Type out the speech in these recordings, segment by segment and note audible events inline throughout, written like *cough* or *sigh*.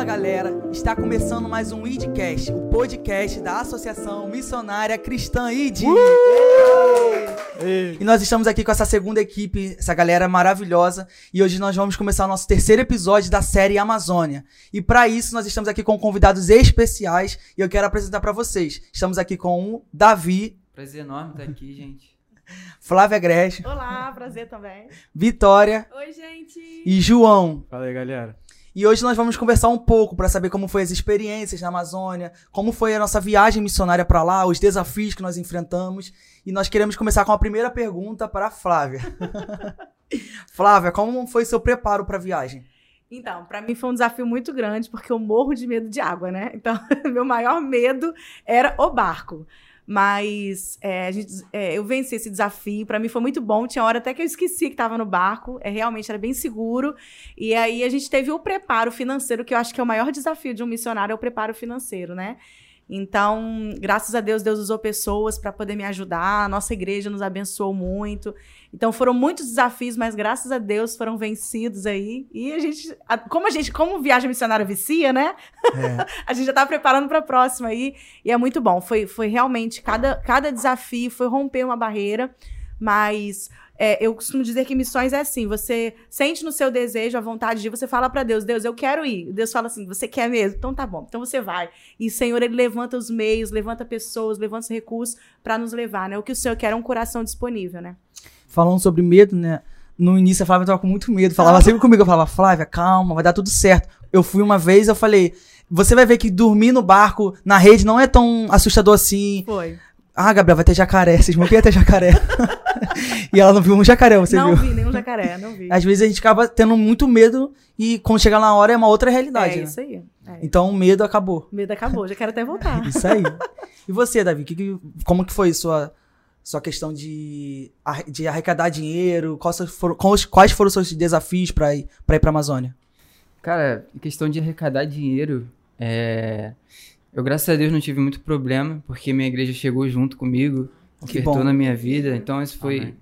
Fala galera, está começando mais um IDCast, o podcast da Associação Missionária Cristã ID. E nós estamos aqui com essa segunda equipe, essa galera maravilhosa, e hoje nós vamos começar o nosso terceiro episódio da série Amazônia. E para isso nós estamos aqui com convidados especiais e eu quero apresentar para vocês. Estamos aqui com o Davi. Prazer enorme estar aqui, gente. *laughs* Flávia Grécio. Olá, prazer também. Vitória. Oi, gente. E João. Fala aí, galera. E hoje nós vamos conversar um pouco para saber como foi as experiências na Amazônia, como foi a nossa viagem missionária para lá, os desafios que nós enfrentamos. E nós queremos começar com a primeira pergunta para a Flávia. *laughs* Flávia, como foi seu preparo para a viagem? Então, para mim foi um desafio muito grande, porque eu morro de medo de água, né? Então, *laughs* meu maior medo era o barco. Mas é, gente, é, eu venci esse desafio, para mim foi muito bom. Tinha hora até que eu esqueci que estava no barco, é, realmente era bem seguro. E aí a gente teve o preparo financeiro, que eu acho que é o maior desafio de um missionário, é o preparo financeiro, né? Então, graças a Deus, Deus usou pessoas para poder me ajudar. A nossa igreja nos abençoou muito. Então, foram muitos desafios, mas graças a Deus foram vencidos aí. E a gente, como a gente, como viagem missionária vicia, né? É. *laughs* a gente já tá preparando para a próxima aí. E é muito bom. Foi, foi realmente cada, cada desafio foi romper uma barreira, mas é, eu costumo dizer que missões é assim: você sente no seu desejo, a vontade de ir, você fala para Deus, Deus, eu quero ir. Deus fala assim: você quer mesmo? Então tá bom, então você vai. E o Senhor, ele levanta os meios, levanta pessoas, levanta os recursos para nos levar, né? O que o Senhor quer é um coração disponível, né? Falando sobre medo, né? No início a Flávia tava com muito medo, falava ah. sempre comigo, eu falava, Flávia, calma, vai dar tudo certo. Eu fui uma vez, eu falei, você vai ver que dormir no barco, na rede, não é tão assustador assim. Foi. Ah, Gabriel, vai ter jacaré. Vocês vão ver ter jacaré. *laughs* e ela não viu um jacaré, você não viu? Não vi nenhum jacaré, não vi. Às vezes a gente acaba tendo muito medo e quando chega na hora é uma outra realidade. É né? isso aí. É. Então o medo acabou. O medo acabou, já quero até voltar. *laughs* isso aí. *laughs* E você, Davi, que, que, como que foi sua, sua questão de, de arrecadar dinheiro? Quais foram, quais foram os seus desafios para ir para a Amazônia? Cara, questão de arrecadar dinheiro, é... Eu, graças a Deus, não tive muito problema, porque minha igreja chegou junto comigo, ofertou na minha vida, então isso foi Amém.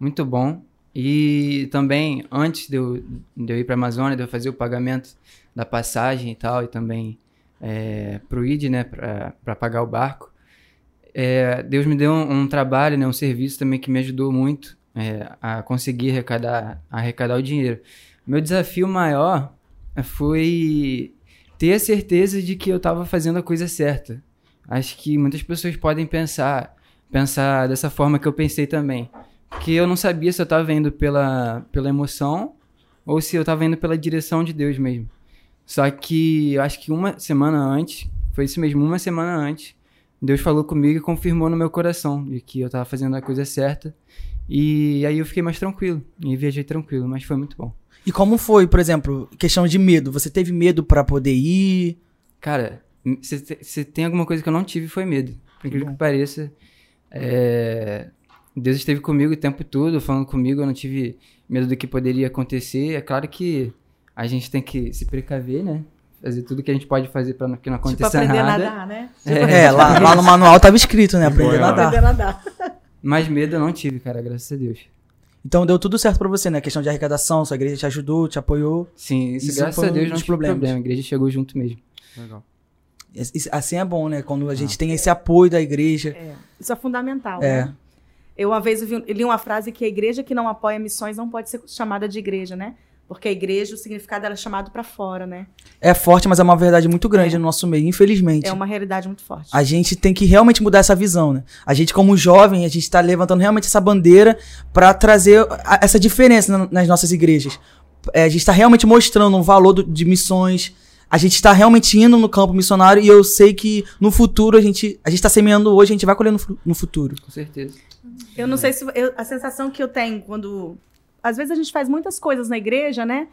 muito bom. E também, antes de eu, de eu ir para a Amazônia, de eu fazer o pagamento da passagem e tal, e também é, pro ID, né, para pagar o barco, é, Deus me deu um, um, trabalho, né, um serviço também que me ajudou muito é, a conseguir arrecadar, arrecadar o dinheiro. Meu desafio maior foi ter a certeza de que eu estava fazendo a coisa certa. Acho que muitas pessoas podem pensar, pensar dessa forma que eu pensei também. Porque eu não sabia se eu estava indo pela, pela emoção ou se eu estava indo pela direção de Deus mesmo. Só que eu acho que uma semana antes, foi isso mesmo, uma semana antes, Deus falou comigo e confirmou no meu coração de que eu estava fazendo a coisa certa. E aí eu fiquei mais tranquilo e viajei tranquilo, mas foi muito bom. E como foi, por exemplo, questão de medo? Você teve medo para poder ir? Cara, se tem alguma coisa que eu não tive foi medo. Por incrível que pareça, é... Deus esteve comigo o tempo todo, falando comigo, eu não tive medo do que poderia acontecer. É claro que a gente tem que se precaver, né? Fazer tudo que a gente pode fazer para que não tipo, aconteça tipo, aprender nada. a nadar, né? Tipo, é, lá, lá, no manual tava escrito, né? Aprender a nadar. Aprender a nadar. Mas medo eu não tive, cara, graças a Deus. Então deu tudo certo para você, né? A questão de arrecadação, sua igreja te ajudou, te apoiou. Sim, isso, isso graças a Deus não tive problemas. problema. A igreja chegou junto mesmo. Legal. Assim é bom, né? Quando a gente ah. tem esse apoio da igreja. É. Isso é fundamental, é. né? Eu uma vez eu li uma frase que a igreja que não apoia missões não pode ser chamada de igreja, né? Porque a igreja, o significado dela é chamado para fora, né? É forte, mas é uma verdade muito grande é. no nosso meio, infelizmente. É uma realidade muito forte. A gente tem que realmente mudar essa visão, né? A gente, como jovem, a gente está levantando realmente essa bandeira para trazer a, essa diferença na, nas nossas igrejas. É, a gente está realmente mostrando o valor do, de missões. A gente está realmente indo no campo missionário e eu sei que no futuro a gente a gente está semeando hoje, a gente vai colher no, no futuro. Com certeza. Eu não sei se eu, a sensação que eu tenho quando às vezes a gente faz muitas coisas na igreja, né?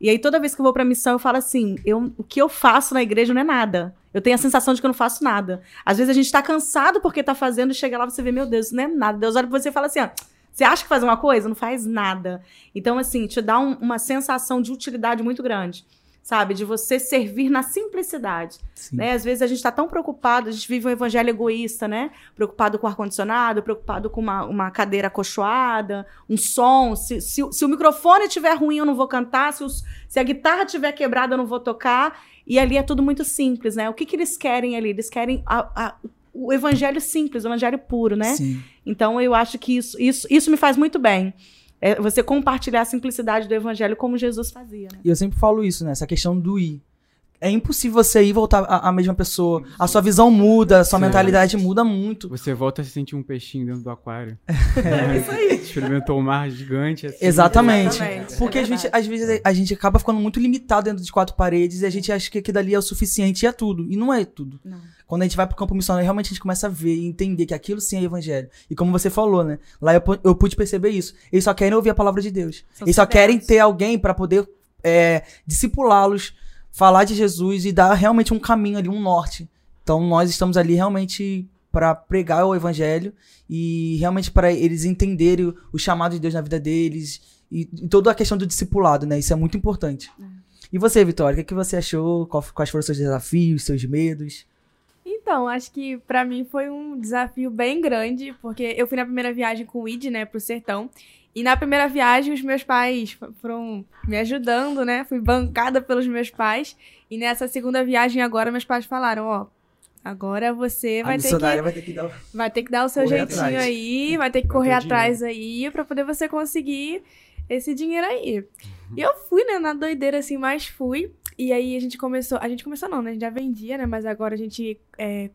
E aí toda vez que eu vou para missão eu falo assim, eu, o que eu faço na igreja não é nada. Eu tenho a sensação de que eu não faço nada. Às vezes a gente tá cansado porque tá fazendo e chega lá você vê, meu Deus, isso não é nada. Deus olha pra você e fala assim, ó, você acha que faz uma coisa? Não faz nada. Então, assim, te dá um, uma sensação de utilidade muito grande sabe? De você servir na simplicidade. Né? Às vezes a gente está tão preocupado, a gente vive um evangelho egoísta, né? Preocupado com ar-condicionado, preocupado com uma, uma cadeira acolchoada, um som. Se, se, se o microfone estiver ruim, eu não vou cantar. Se, os, se a guitarra estiver quebrada, eu não vou tocar. E ali é tudo muito simples, né? O que, que eles querem ali? Eles querem a, a, o evangelho simples, o evangelho puro, né? Sim. Então eu acho que isso, isso, isso me faz muito bem. É você compartilhar a simplicidade do evangelho como Jesus fazia. Né? E eu sempre falo isso, né? Essa questão do ir é impossível você ir e voltar a, a, mesma pessoa. A sua visão muda, a sua Sim. mentalidade muda muito. Você volta a se sentir um peixinho dentro do aquário. *laughs* É, isso aí. Experimentou um mar gigante. Assim. Exatamente. Exatamente. Porque é a gente, às vezes a gente acaba ficando muito limitado dentro de quatro paredes e a gente acha que aquilo dali é o suficiente e é tudo. E não é tudo. Não. Quando a gente vai pro campo missionário, realmente a gente começa a ver e entender que aquilo sim é evangelho. E como você falou, né? Lá eu, eu pude perceber isso. Eles só querem ouvir a palavra de Deus. São Eles só querem ter alguém para poder é, discipulá-los, falar de Jesus e dar realmente um caminho ali, um norte. Então nós estamos ali realmente para pregar o evangelho e realmente para eles entenderem o, o, chamado de Deus na vida deles e, e, toda a questão do discipulado, né? Isso é muito importante. É. E você, Vitória, o que, que você achou? Quais foram os seus desafios, seus medos? Então, acho que para mim foi um desafio bem grande, porque eu fui na primeira viagem com o Id, né, pro sertão, e na primeira viagem, os meus pais foram me ajudando, né? Fui bancada pelos meus pais. E nessa segunda viagem agora, meus pais falaram, ó, agora você vai ter que vai ter que dar, vai ter que dar o seu jeitinho atrás. aí, vai ter que vai correr atrás dinheiro. aí para poder você conseguir esse dinheiro aí. Uhum. E eu fui, né, na doideira assim, mas fui. E aí a gente começou, a gente começou não, né? A gente já vendia, né? Mas agora a gente é,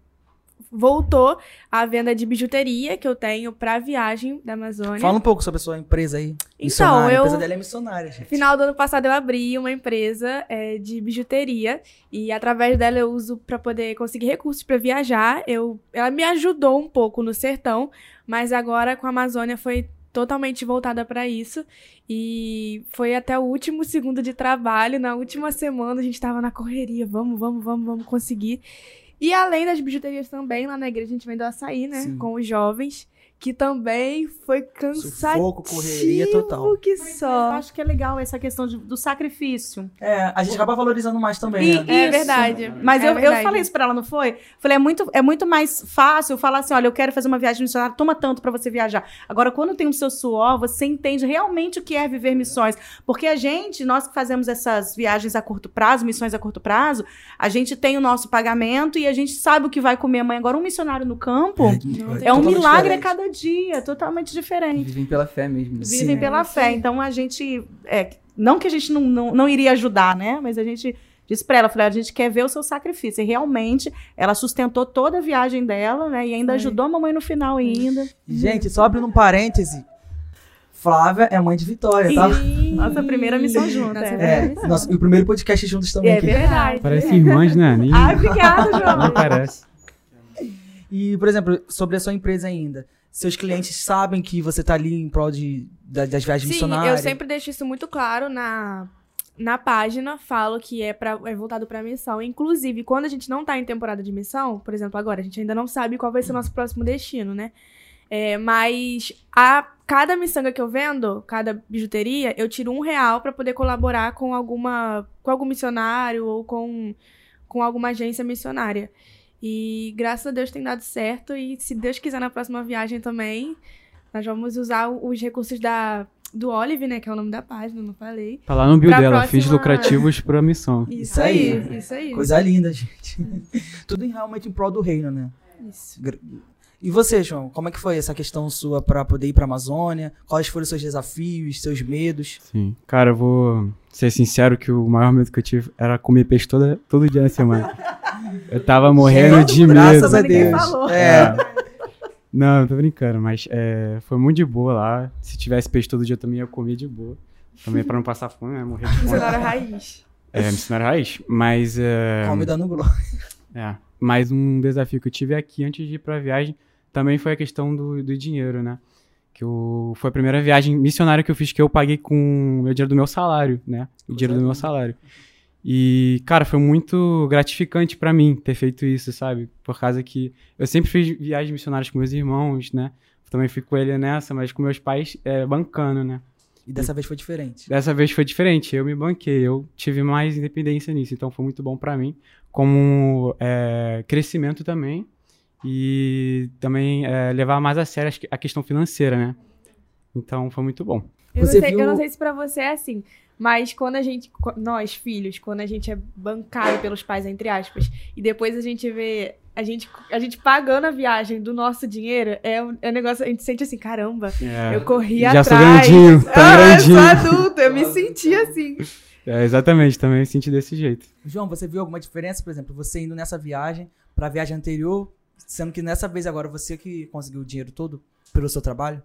voltou a venda de bijuteria que eu tenho para viagem da Amazônia. Fala um pouco sobre a sua empresa aí. Então, eu, a empresa dela é missionária, gente. Final do ano passado eu abri uma empresa é, de bijuteria e através dela eu uso para poder conseguir recursos para viajar. Eu, ela me ajudou um pouco no sertão, mas agora com a Amazônia foi totalmente voltada para isso. E foi até o último segundo de trabalho, na última semana a gente tava na correria, vamos, vamos, vamos, vamos conseguir. E além das bijuterias também, lá na igreja a gente vende o açaí, né? Sim. Com os jovens que também foi cansativo. Sufoco, correria total. que só. Eu acho que é legal essa questão de, do sacrifício. É, a gente acaba valorizando mais também, e, né? É verdade. Mas é eu, verdade. eu falei isso pra ela, não foi? Falei, é muito, é muito mais fácil falar assim, olha, eu quero fazer uma viagem missionária, toma tanto para você viajar. Agora, quando tem o seu suor, você entende realmente o que é viver missões. Porque a gente, nós que fazemos essas viagens a curto prazo, missões a curto prazo, a gente tem o nosso pagamento e a gente sabe o que vai comer amanhã. Agora, um missionário no campo é, é um milagre a cada dia, totalmente diferente. Vivem pela fé mesmo. Né? Vivem Sim, pela é. fé. Então a gente. É, não que a gente não, não, não iria ajudar, né? Mas a gente disse para ela, falei, a gente quer ver o seu sacrifício. E realmente, ela sustentou toda a viagem dela, né? E ainda ajudou a mamãe no final ainda. Gente, só abrindo um parêntese. Flávia é mãe de Vitória, tá? Nossa primeira missão junto. É, é nossa, e o primeiro podcast juntos também. É aqui. verdade. Parece irmãs, né? Nem... Ai, obrigada, João. Não parece. E, por exemplo, sobre a sua empresa ainda seus clientes sabem que você está ali em prol de, das, das viagens Sim, missionárias? eu sempre deixo isso muito claro na, na página, falo que é, pra, é voltado para missão. Inclusive, quando a gente não está em temporada de missão, por exemplo, agora, a gente ainda não sabe qual vai ser o nosso próximo destino, né? É, mas a cada miçanga que eu vendo, cada bijuteria, eu tiro um real para poder colaborar com alguma com algum missionário ou com, com alguma agência missionária. E graças a Deus tem dado certo. E se Deus quiser na próxima viagem também, nós vamos usar os recursos da, do Olive, né? Que é o nome da página, não falei. Tá lá no bio dela, próxima... fins lucrativos pra missão. Isso, isso aí, aí, isso aí. Coisa linda, gente. *laughs* Tudo realmente em prol do reino, né? Isso. E você, João, como é que foi essa questão sua para poder ir para a Amazônia? Quais foram os seus desafios, seus medos? Sim, cara, eu vou ser sincero que o maior medo que eu tive era comer peixe toda, todo dia na semana. *laughs* Eu tava morrendo de medo. Graças a Deus. É. é. Não, tô brincando, mas é, foi muito de boa lá. Se tivesse peixe todo dia eu também ia comer de boa. Também pra não passar fome, né? Morrer de fome. Missionário raiz. É, missionário raiz. Mas. É, Come dando glória. É. Mas um desafio que eu tive aqui antes de ir pra viagem também foi a questão do, do dinheiro, né? Que eu, foi a primeira viagem missionária que eu fiz que eu paguei com o dinheiro do meu salário, né? O dinheiro do meu salário. E, cara, foi muito gratificante para mim ter feito isso, sabe? Por causa que eu sempre fiz viagens missionárias com meus irmãos, né? Também fui com ele nessa, mas com meus pais é, bancando, né? E dessa e, vez foi diferente? Dessa vez foi diferente. Eu me banquei, eu tive mais independência nisso. Então foi muito bom para mim, como é, crescimento também e também é, levar mais a sério a questão financeira, né? Então foi muito bom. Eu, não sei, viu... eu não sei, se pra você é assim, Mas quando a gente, nós filhos, quando a gente é bancado pelos pais, entre aspas, e depois a gente vê a gente, a gente pagando a viagem do nosso dinheiro, é um, é um negócio, a gente sente assim, caramba, é, eu corri já atrás. Já sou grandinho, tá ah, grandinho. Eu sou adulto, eu me senti assim. É, exatamente, também me senti desse jeito. João, você viu alguma diferença, por exemplo, você indo nessa viagem para a viagem anterior, sendo que nessa vez agora você que conseguiu o dinheiro todo pelo seu trabalho?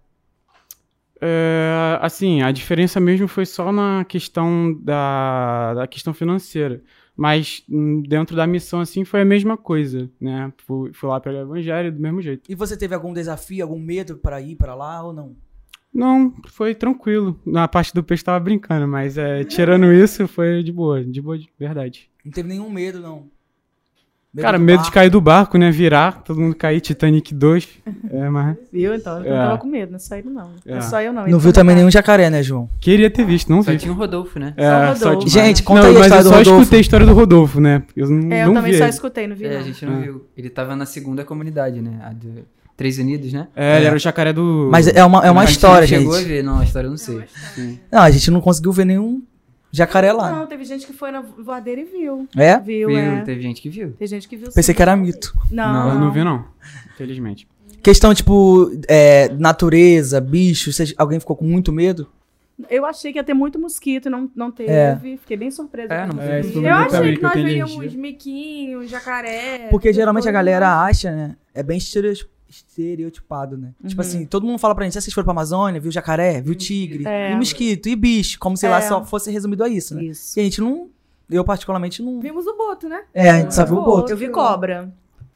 É, assim, a diferença mesmo foi só na questão da, da questão financeira. Mas hum, dentro da missão, assim, foi a mesma coisa, né? Fui, fui lá o evangelho do mesmo jeito. E você teve algum desafio, algum medo para ir para lá ou não? Não, foi tranquilo. Na parte do peixe tava brincando, mas é, tirando isso, foi de boa, de boa de verdade. Não teve nenhum medo, não? Medo Cara, medo barco. de cair do barco, né? Virar, todo mundo cair, Titanic 2. *laughs* É, mas... Viu? Então, eu é. tava com medo, não é só ele não. É. é só eu não. Não viu também nenhum jacaré, né, João? Queria ter visto, não só vi. tinha o Rodolfo, né? É, só Rodolfo. Só Gente, conta não, aí a história do Rodolfo. eu só escutei a história do Rodolfo, né? Eu, não, é, eu não também vi só ele. escutei, não vi É, não. a gente não É. viu. Ele tava na segunda comunidade, né? A de Três Unidos, né? É, ele era o jacaré do... Mas é uma, é uma A história, não gente. chegou a ver, não, a história eu não sei. Não, a gente não conseguiu ver nenhum jacaré lá. Não, teve gente que foi na voadeira e viu. É? Viu, Viu, é. teve gente que viu. Tem gente que viu Pensei sim. que era mito. Não, Eu não vi, não. *laughs* Infelizmente. Questão, tipo, é, natureza, bicho, vocês- alguém ficou com muito medo? Eu achei que ia ter muito mosquito e não, não teve. É. Fiquei bem surpresa. É, não É, Eu achei que nós veríamos miquinhos, jacaré. Porque geralmente a galera acha, né? É bem estere- estereotipado, né? Tipo Uhum. assim, todo mundo fala pra gente, "Ah, vocês foram pra Amazônia, viu jacaré, viu tigre, É. e mosquito, e bicho, como se lá É. só fosse resumido a isso, né? Isso. E a gente não, eu particularmente não... Vimos o boto, né? É, a gente só viu o boto. Eu vi cobra.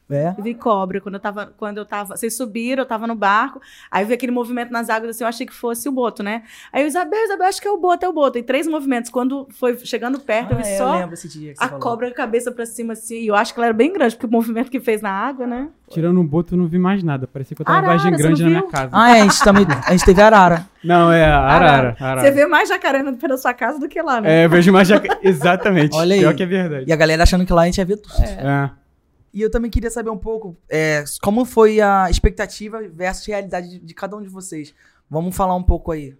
É. Vi cobra quando eu tava. Quando eu tava. Vocês subiram, eu tava no barco. Aí eu vi aquele movimento nas águas assim, eu achei que fosse o boto, né? Aí eu, Isabel, Isabel, acho que é o boto, é o boto. E três movimentos. Quando foi chegando perto, eu vi Ah, é, só eu lembro esse dia que você a falou. cobra com a cabeça pra cima, assim. E eu acho que ela era bem grande, porque o movimento que fez na água, né? Tirando o boto, eu não vi mais nada. Parecia que eu tava Arara, vagem você grande na minha casa. Ah, é, a gente, também, a gente teve arara. Não, é arara. arara. Você vê mais jacaré da sua casa do que lá, né? É, eu vejo mais jacaré. *laughs* Exatamente. Olha aí. Pior que é verdade. E a galera achando que lá a gente ia ver tudo. É. E eu também queria saber um pouco é, como foi a expectativa versus realidade de, de cada um de vocês. Vamos falar um pouco aí.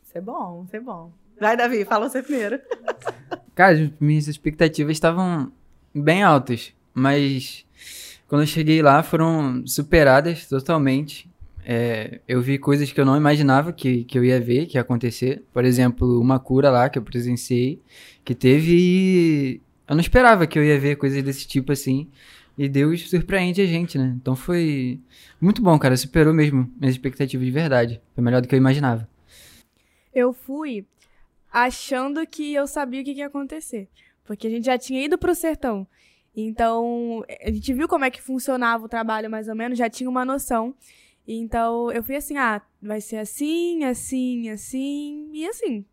Isso é bom, isso é bom. Vai, Davi, fala você primeiro. *laughs* Cara, as minhas expectativas estavam bem altas, mas quando eu cheguei lá foram superadas totalmente. É, eu vi coisas que eu não imaginava que, que eu ia ver, que ia acontecer. Por exemplo, uma cura lá que eu presenciei, que teve e eu não esperava que eu ia ver coisas desse tipo assim. E Deus surpreende a gente, né? Então foi muito bom, cara. Superou mesmo minhas expectativas de verdade. Foi melhor do que eu imaginava. Eu fui achando que eu sabia o que ia acontecer. Porque a gente já tinha ido pro sertão. Então, a gente viu como é que funcionava o trabalho, mais ou menos, já tinha uma noção. Então, eu fui assim, ah, vai ser assim, assim, assim e assim.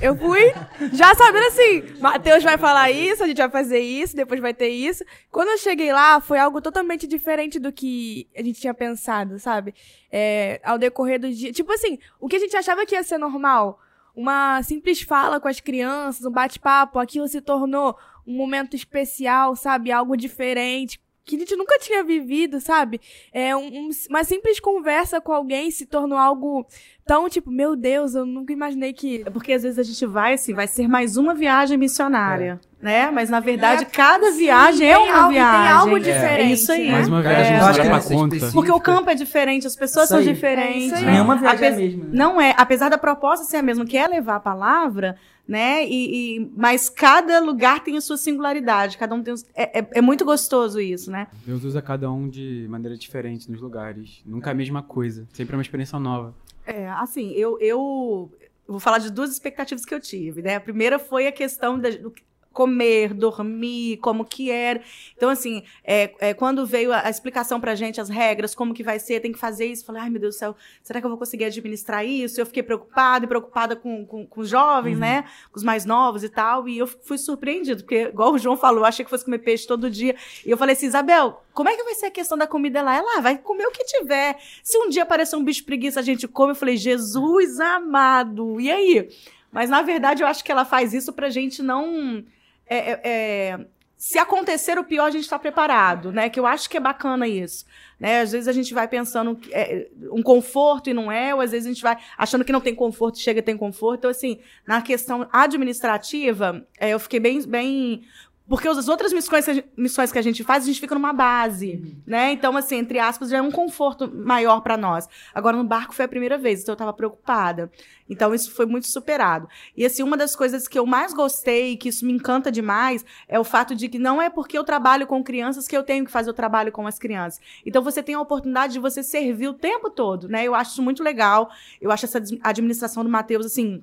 Eu fui já sabendo assim, Matheus vai falar isso, a gente vai fazer isso, depois vai ter isso. Quando eu cheguei lá, foi algo totalmente diferente do que a gente tinha pensado, sabe? É, ao decorrer do dia. Tipo assim, o que a gente achava que ia ser normal, uma simples fala com as crianças, um bate-papo, aquilo se tornou um momento especial, sabe? Algo diferente. Que a gente nunca tinha vivido, sabe? É um- um- uma simples conversa com alguém se tornou algo tão tipo, meu Deus, eu nunca imaginei que É porque às vezes a gente vai assim, vai ser mais uma viagem missionária, né? Mas na verdade, cada viagem é tem uma algo- viagem. tem algo É diferente, isso aí. né? Mais uma É, viagem eu não que pra conta. Porque o campo é diferente, as pessoas Isso são aí. diferentes. É isso aí. né? Nenhuma viagem é a Apes- mesma. né? Não é, apesar da proposta ser a mesma, que é levar a palavra, né? E, e- mas cada lugar tem a sua singularidade, cada um tem. É, é, é muito gostoso isso, né? Deus usa cada um de maneira diferente nos lugares. Nunca a mesma coisa. Sempre é uma experiência nova. É, assim, eu, eu vou falar de duas expectativas que eu tive, né? A primeira foi a questão da- do comer, dormir, como que era. Então, assim, é, é, quando veio a, a explicação pra gente, as regras, como que vai ser, tem que fazer isso, falei, ai meu Deus do céu, será que eu vou conseguir administrar isso? Eu fiquei preocupada e preocupada com, com, com os jovens, né? Com os mais novos e tal, e eu fui surpreendido, porque, igual o João falou, eu achei que fosse comer peixe todo dia, e eu falei assim, Isabel, como é que vai ser a questão da comida lá? Ela, ah, vai comer o que tiver. Se um dia aparecer um bicho preguiça, a gente come. Eu falei, Jesus amado, e aí? Mas, na verdade, eu acho que ela faz isso pra gente não... é, é, é, se acontecer o pior, a gente está preparado, né? Que eu acho que é bacana isso. Né? Às vezes a gente vai pensando que é um conforto e não é, ou às vezes a gente vai achando que não tem conforto e chega a ter conforto. Então, assim, na questão administrativa, é, eu fiquei bem, bem porque as outras missões, missões que a gente faz, a gente fica numa base, uhum. né? Então, assim, entre aspas, já é um conforto maior para nós. Agora, no barco foi a primeira vez, então eu estava preocupada. Então, isso foi muito superado. E, assim, uma das coisas que eu mais gostei, que isso me encanta demais, é o fato de que não é porque eu trabalho com crianças que eu tenho que fazer o trabalho com as crianças. Então, você tem a oportunidade de você servir o tempo todo, né? Eu acho isso muito legal. Eu acho essa administração do Matheus, assim,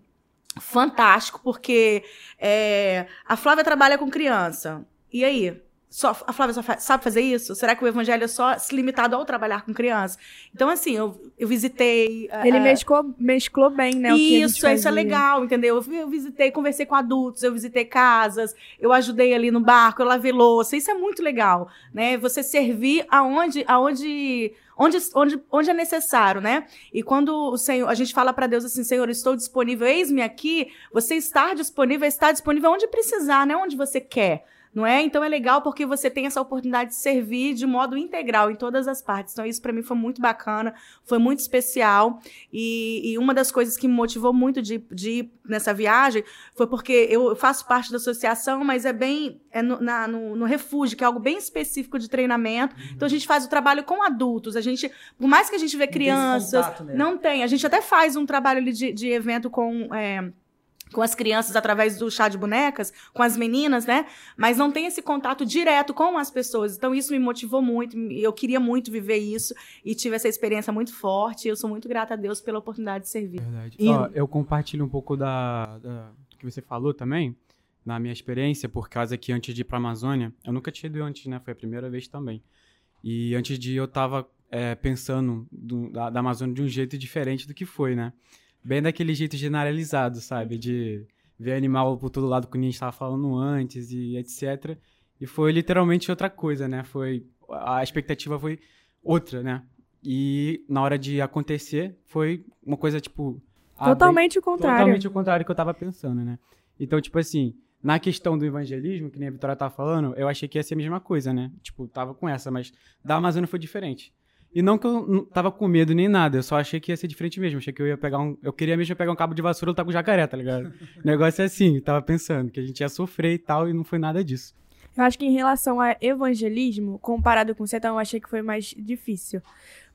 fantástico, porque é, a Flávia trabalha com criança. E aí? Só, a Flávia só faz, sabe fazer isso? Será que o evangelho é só limitado ao trabalhar com criança? Então, assim, eu, eu visitei. Ele uh, mesclou, mesclou bem, né? Isso, isso é legal, entendeu? Eu, eu, visitei, conversei com adultos, eu visitei casas, eu ajudei ali no barco, eu lavei louça. Isso é muito legal, né? Você servir aonde, aonde onde, onde, onde é necessário, né? E quando o Senhor, a gente fala para Deus assim, Senhor, estou disponível, eis-me aqui, você está disponível, está disponível onde precisar, não é onde você quer não é? Então é legal porque você tem essa oportunidade de servir de modo integral em todas as partes. Então isso para mim foi muito bacana, foi muito especial e, e, uma das coisas que me motivou muito de, de ir nessa viagem foi porque eu faço parte da associação, mas é bem é no, na, no, no refúgio, que é algo bem específico de treinamento. Uhum. Então a gente faz o trabalho com adultos. A gente, por mais que a gente vê crianças, não tem. A gente até faz um trabalho de, de evento com é, com as crianças através do chá de bonecas, com as meninas, né? Mas não tem esse contato direto com as pessoas. Então isso me motivou muito, eu queria muito viver isso e tive essa experiência muito forte. Eu sou muito grata a Deus pela oportunidade de servir. Verdade. E... Ó, eu compartilho um pouco da, da do que você falou também, na minha experiência, por causa que antes de ir para Amazônia, eu nunca tinha ido antes, né? Foi a primeira vez também. E antes de ir, eu tava é, pensando do, da, da Amazônia de um jeito diferente do que foi, né? Bem daquele jeito generalizado, sabe? De ver animal por todo lado, como a gente estava falando antes e etc. E foi literalmente outra coisa, né? Foi a expectativa foi outra, né? E na hora de acontecer foi uma coisa tipo totalmente o contrário. Totalmente o contrário que eu tava pensando, né? Então, tipo assim, na questão do evangelismo, que nem a Vitória tava falando, eu achei que ia ser a mesma coisa, né? Tipo, tava com essa, mas da Amazônia foi diferente. E não que eu não tava com medo nem nada, eu só achei que ia ser diferente mesmo. Achei que eu ia pegar um. Eu queria mesmo pegar um cabo de vassoura e lutar com jacaré, tá ligado? o *laughs* negócio é assim, tava pensando que a gente ia sofrer e tal, e não foi nada disso. Eu acho que em relação a evangelismo, comparado com o sertão, eu achei que foi mais difícil.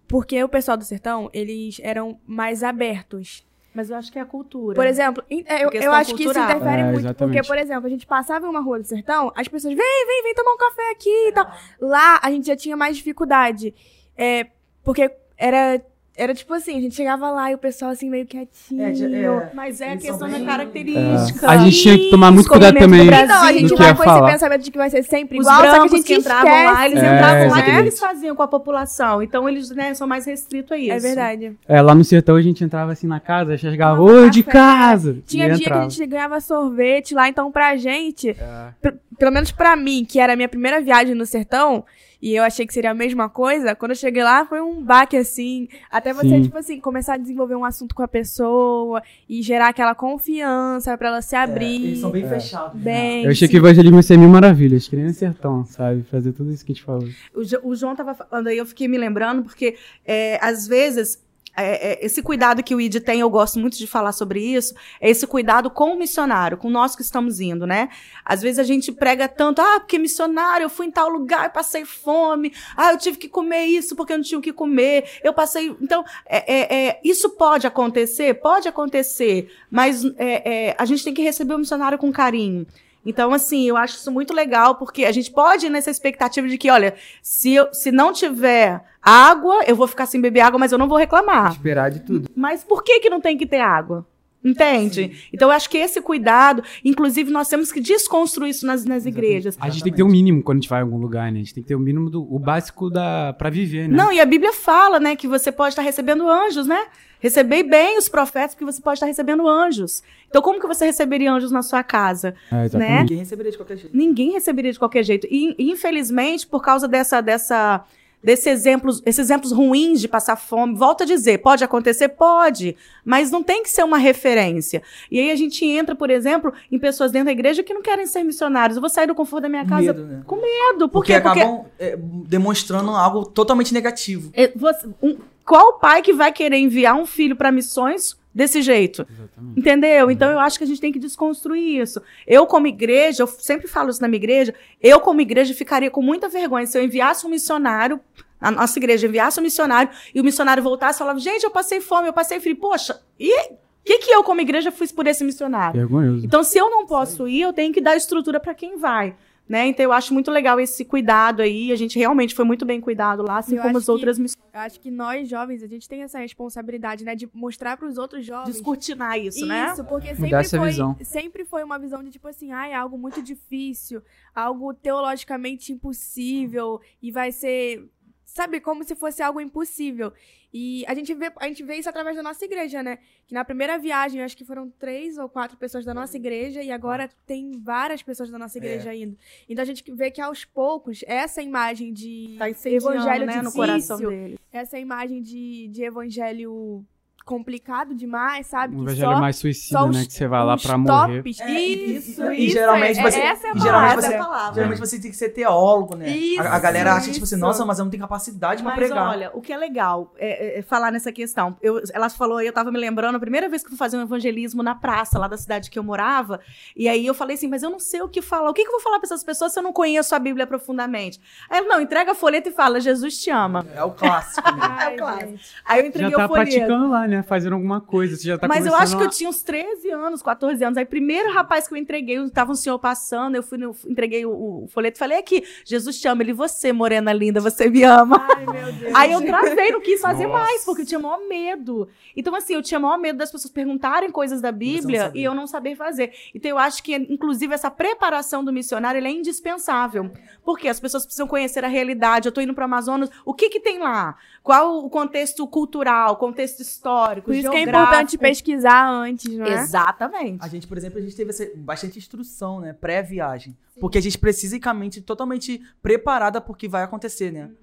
Porque o pessoal do sertão, eles eram mais abertos. Mas eu acho que é a cultura. Por exemplo, é, eu, eu acho cultural. que isso interfere é, muito. Exatamente. Porque, por exemplo, a gente passava em uma rua do sertão, as pessoas, vem, vem, vem tomar um café aqui e tal. Lá, a gente já tinha mais dificuldade. É, porque era era tipo assim, a gente chegava lá e o pessoal assim meio quietinho. É, é, mas é a questão da característica. É. A gente tinha que tomar muito cuidado também. Não, a gente vai com falar. esse pensamento de que vai ser sempre igual, Os só que a gente que entravam esquece. lá, eles é, entravam lá, o que eles faziam com a população? Então eles né, são mais restritos a isso. É verdade. É, lá no sertão a gente entrava assim na casa, chegava, oi de casa! Tinha dia entrava. que a gente ganhava sorvete lá, então pra gente, é. pelo menos pra mim, que era a minha primeira viagem no sertão, e eu achei que seria a mesma coisa. Quando eu cheguei lá, foi um baque, assim. Até você, Sim. tipo assim, começar a desenvolver um assunto com a pessoa e gerar aquela confiança para ela se abrir. É, eles são bem é. fechados. Né? Bem, eu achei sim. que o evangelismo ia ser mil maravilhas, que nem sertão, sabe? Fazer tudo isso que a gente falou. O, o João tava falando aí, eu fiquei me lembrando, porque é, às vezes é, é, esse cuidado que o ID tem, eu gosto muito de falar sobre isso, é esse cuidado com o missionário, com nós que estamos indo, né? Às vezes a gente prega tanto, ah, porque missionário, eu fui em tal lugar e passei fome, ah, eu tive que comer isso porque eu não tinha o que comer, eu passei. Então, é, é, é isso pode acontecer? Pode acontecer, mas é, a gente tem que receber o missionário com carinho. Então, assim, eu acho isso muito legal, porque a gente pode ir nessa expectativa de que, olha, se, eu, se não tiver água, eu vou ficar sem beber água, mas eu não vou reclamar. Esperar de tudo. Mas por que, que não tem que ter água? Entende? Sim. Então, eu acho que esse cuidado, inclusive, nós temos que desconstruir isso nas, nas igrejas. A gente tem que ter o um mínimo quando a gente vai em algum lugar, né? A gente tem que ter o um mínimo do o básico da para viver, né? Não, e a Bíblia fala, né, que você pode estar recebendo anjos, né? Recebei bem os profetas, porque você pode estar recebendo anjos. Então, como que você receberia anjos na sua casa? É, né? Ninguém receberia de qualquer jeito. Ninguém receberia de qualquer jeito. E, infelizmente, por causa dessa, dessa desses exemplos, esses exemplos ruins de passar fome. Volto a dizer, pode acontecer? Pode, mas não tem que ser uma referência. E aí a gente entra, por exemplo, em pessoas dentro da igreja que não querem ser missionários. Eu vou sair do conforto da minha casa medo, né? com medo. Por porque quê? acabam porque... É, demonstrando algo totalmente negativo. É, você, um, qual pai que vai querer enviar um filho para missões desse jeito. Exatamente. Entendeu? Então eu acho que a gente tem que desconstruir isso. Eu, como igreja, eu sempre falo isso na minha igreja, eu, como igreja, ficaria com muita vergonha se eu enviasse um missionário, a nossa igreja enviasse um missionário, e o missionário voltasse e falava, gente, eu passei fome, eu passei frio. Poxa, e o que, que eu, como igreja, fiz por esse missionário? Vergonhoso. Então, se eu não posso ir, eu tenho que dar estrutura para quem vai. Né? Então eu acho muito legal esse cuidado aí. A gente realmente foi muito bem cuidado lá, assim eu como as outras missões. Eu acho que nós jovens, a gente tem essa responsabilidade, né, de mostrar para os outros jovens. Descortinar isso, isso né? Isso, porque sempre foi, visão. sempre foi uma visão de tipo assim, ah, é algo muito difícil, algo teologicamente impossível e vai ser sabe, como se fosse algo impossível. E a gente vê, a gente vê isso através da nossa igreja, né? Que na primeira viagem, acho que foram três ou quatro pessoas da nossa igreja, e agora tem várias pessoas da nossa igreja é. indo. Então a gente vê que aos poucos, essa imagem de tá evangelho né, difícil, no coração dele. essa imagem de, de evangelho complicado demais, sabe? Um evangelho só, mais suicida, né? Que você vai lá pra morrer. Tops. É, isso, isso, e, geralmente é, você, essa é a palavra. Geralmente você, geralmente você tem que ser teólogo, né? Isso, a, a galera acha, tipo assim, nossa, mas eu não tenho capacidade mas, pra pregar. olha, o que é legal é, é, é falar nessa questão. Eu, ela falou, eu tava me lembrando, a primeira vez que eu fui fazer um evangelismo na praça, lá da cidade que eu morava, e aí eu falei assim, mas eu não sei o que falar. O que, que eu vou falar pra essas pessoas se eu não conheço a Bíblia profundamente? Aí ela, não, entrega a folheta e fala, Jesus te ama. É o clássico. Né? *laughs* é o clássico. Aí eu entreguei Já tá o folheto. praticando lá, né? Fazendo alguma coisa você já tá Mas eu acho a... que eu tinha uns 13 anos, 14 anos. Aí, primeiro rapaz que eu entreguei, tava um senhor passando, eu fui no, entreguei o, o folheto e falei aqui, Jesus te ama, ele, você, morena linda, você me ama. Ai, meu Deus. *laughs* Aí eu travei, não quis fazer Nossa. mais, porque eu tinha maior medo. Então, assim, eu tinha maior medo das pessoas perguntarem coisas da Bíblia e eu não saber fazer. Então, eu acho que, inclusive, essa preparação do missionário é indispensável. Porque as pessoas precisam conhecer a realidade. Eu tô indo para o Amazonas, o que que tem lá? Qual o contexto cultural, contexto histórico, Por isso geográfico. que é importante pesquisar antes, não é? Exatamente. A gente, por exemplo, a gente teve essa, bastante instrução, né? Pré-viagem. Porque a gente precisa ir com a mente totalmente preparada porque que vai acontecer, né? Uhum.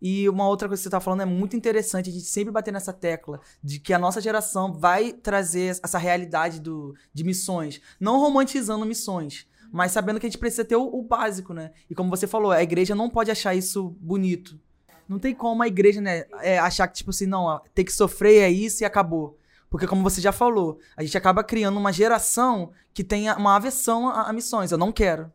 E uma outra coisa que você está falando é muito interessante, a gente sempre bater nessa tecla de que a nossa geração vai trazer essa realidade do, de missões, não romantizando missões, mas sabendo que a gente precisa ter o, o, básico, né? E como você falou, a igreja não pode achar isso bonito. Não tem como a igreja, né, é, achar que, tipo assim, não, tem que sofrer é isso e acabou. Porque, como você já falou, a gente acaba criando uma geração que tem uma aversão a, a missões. Eu não quero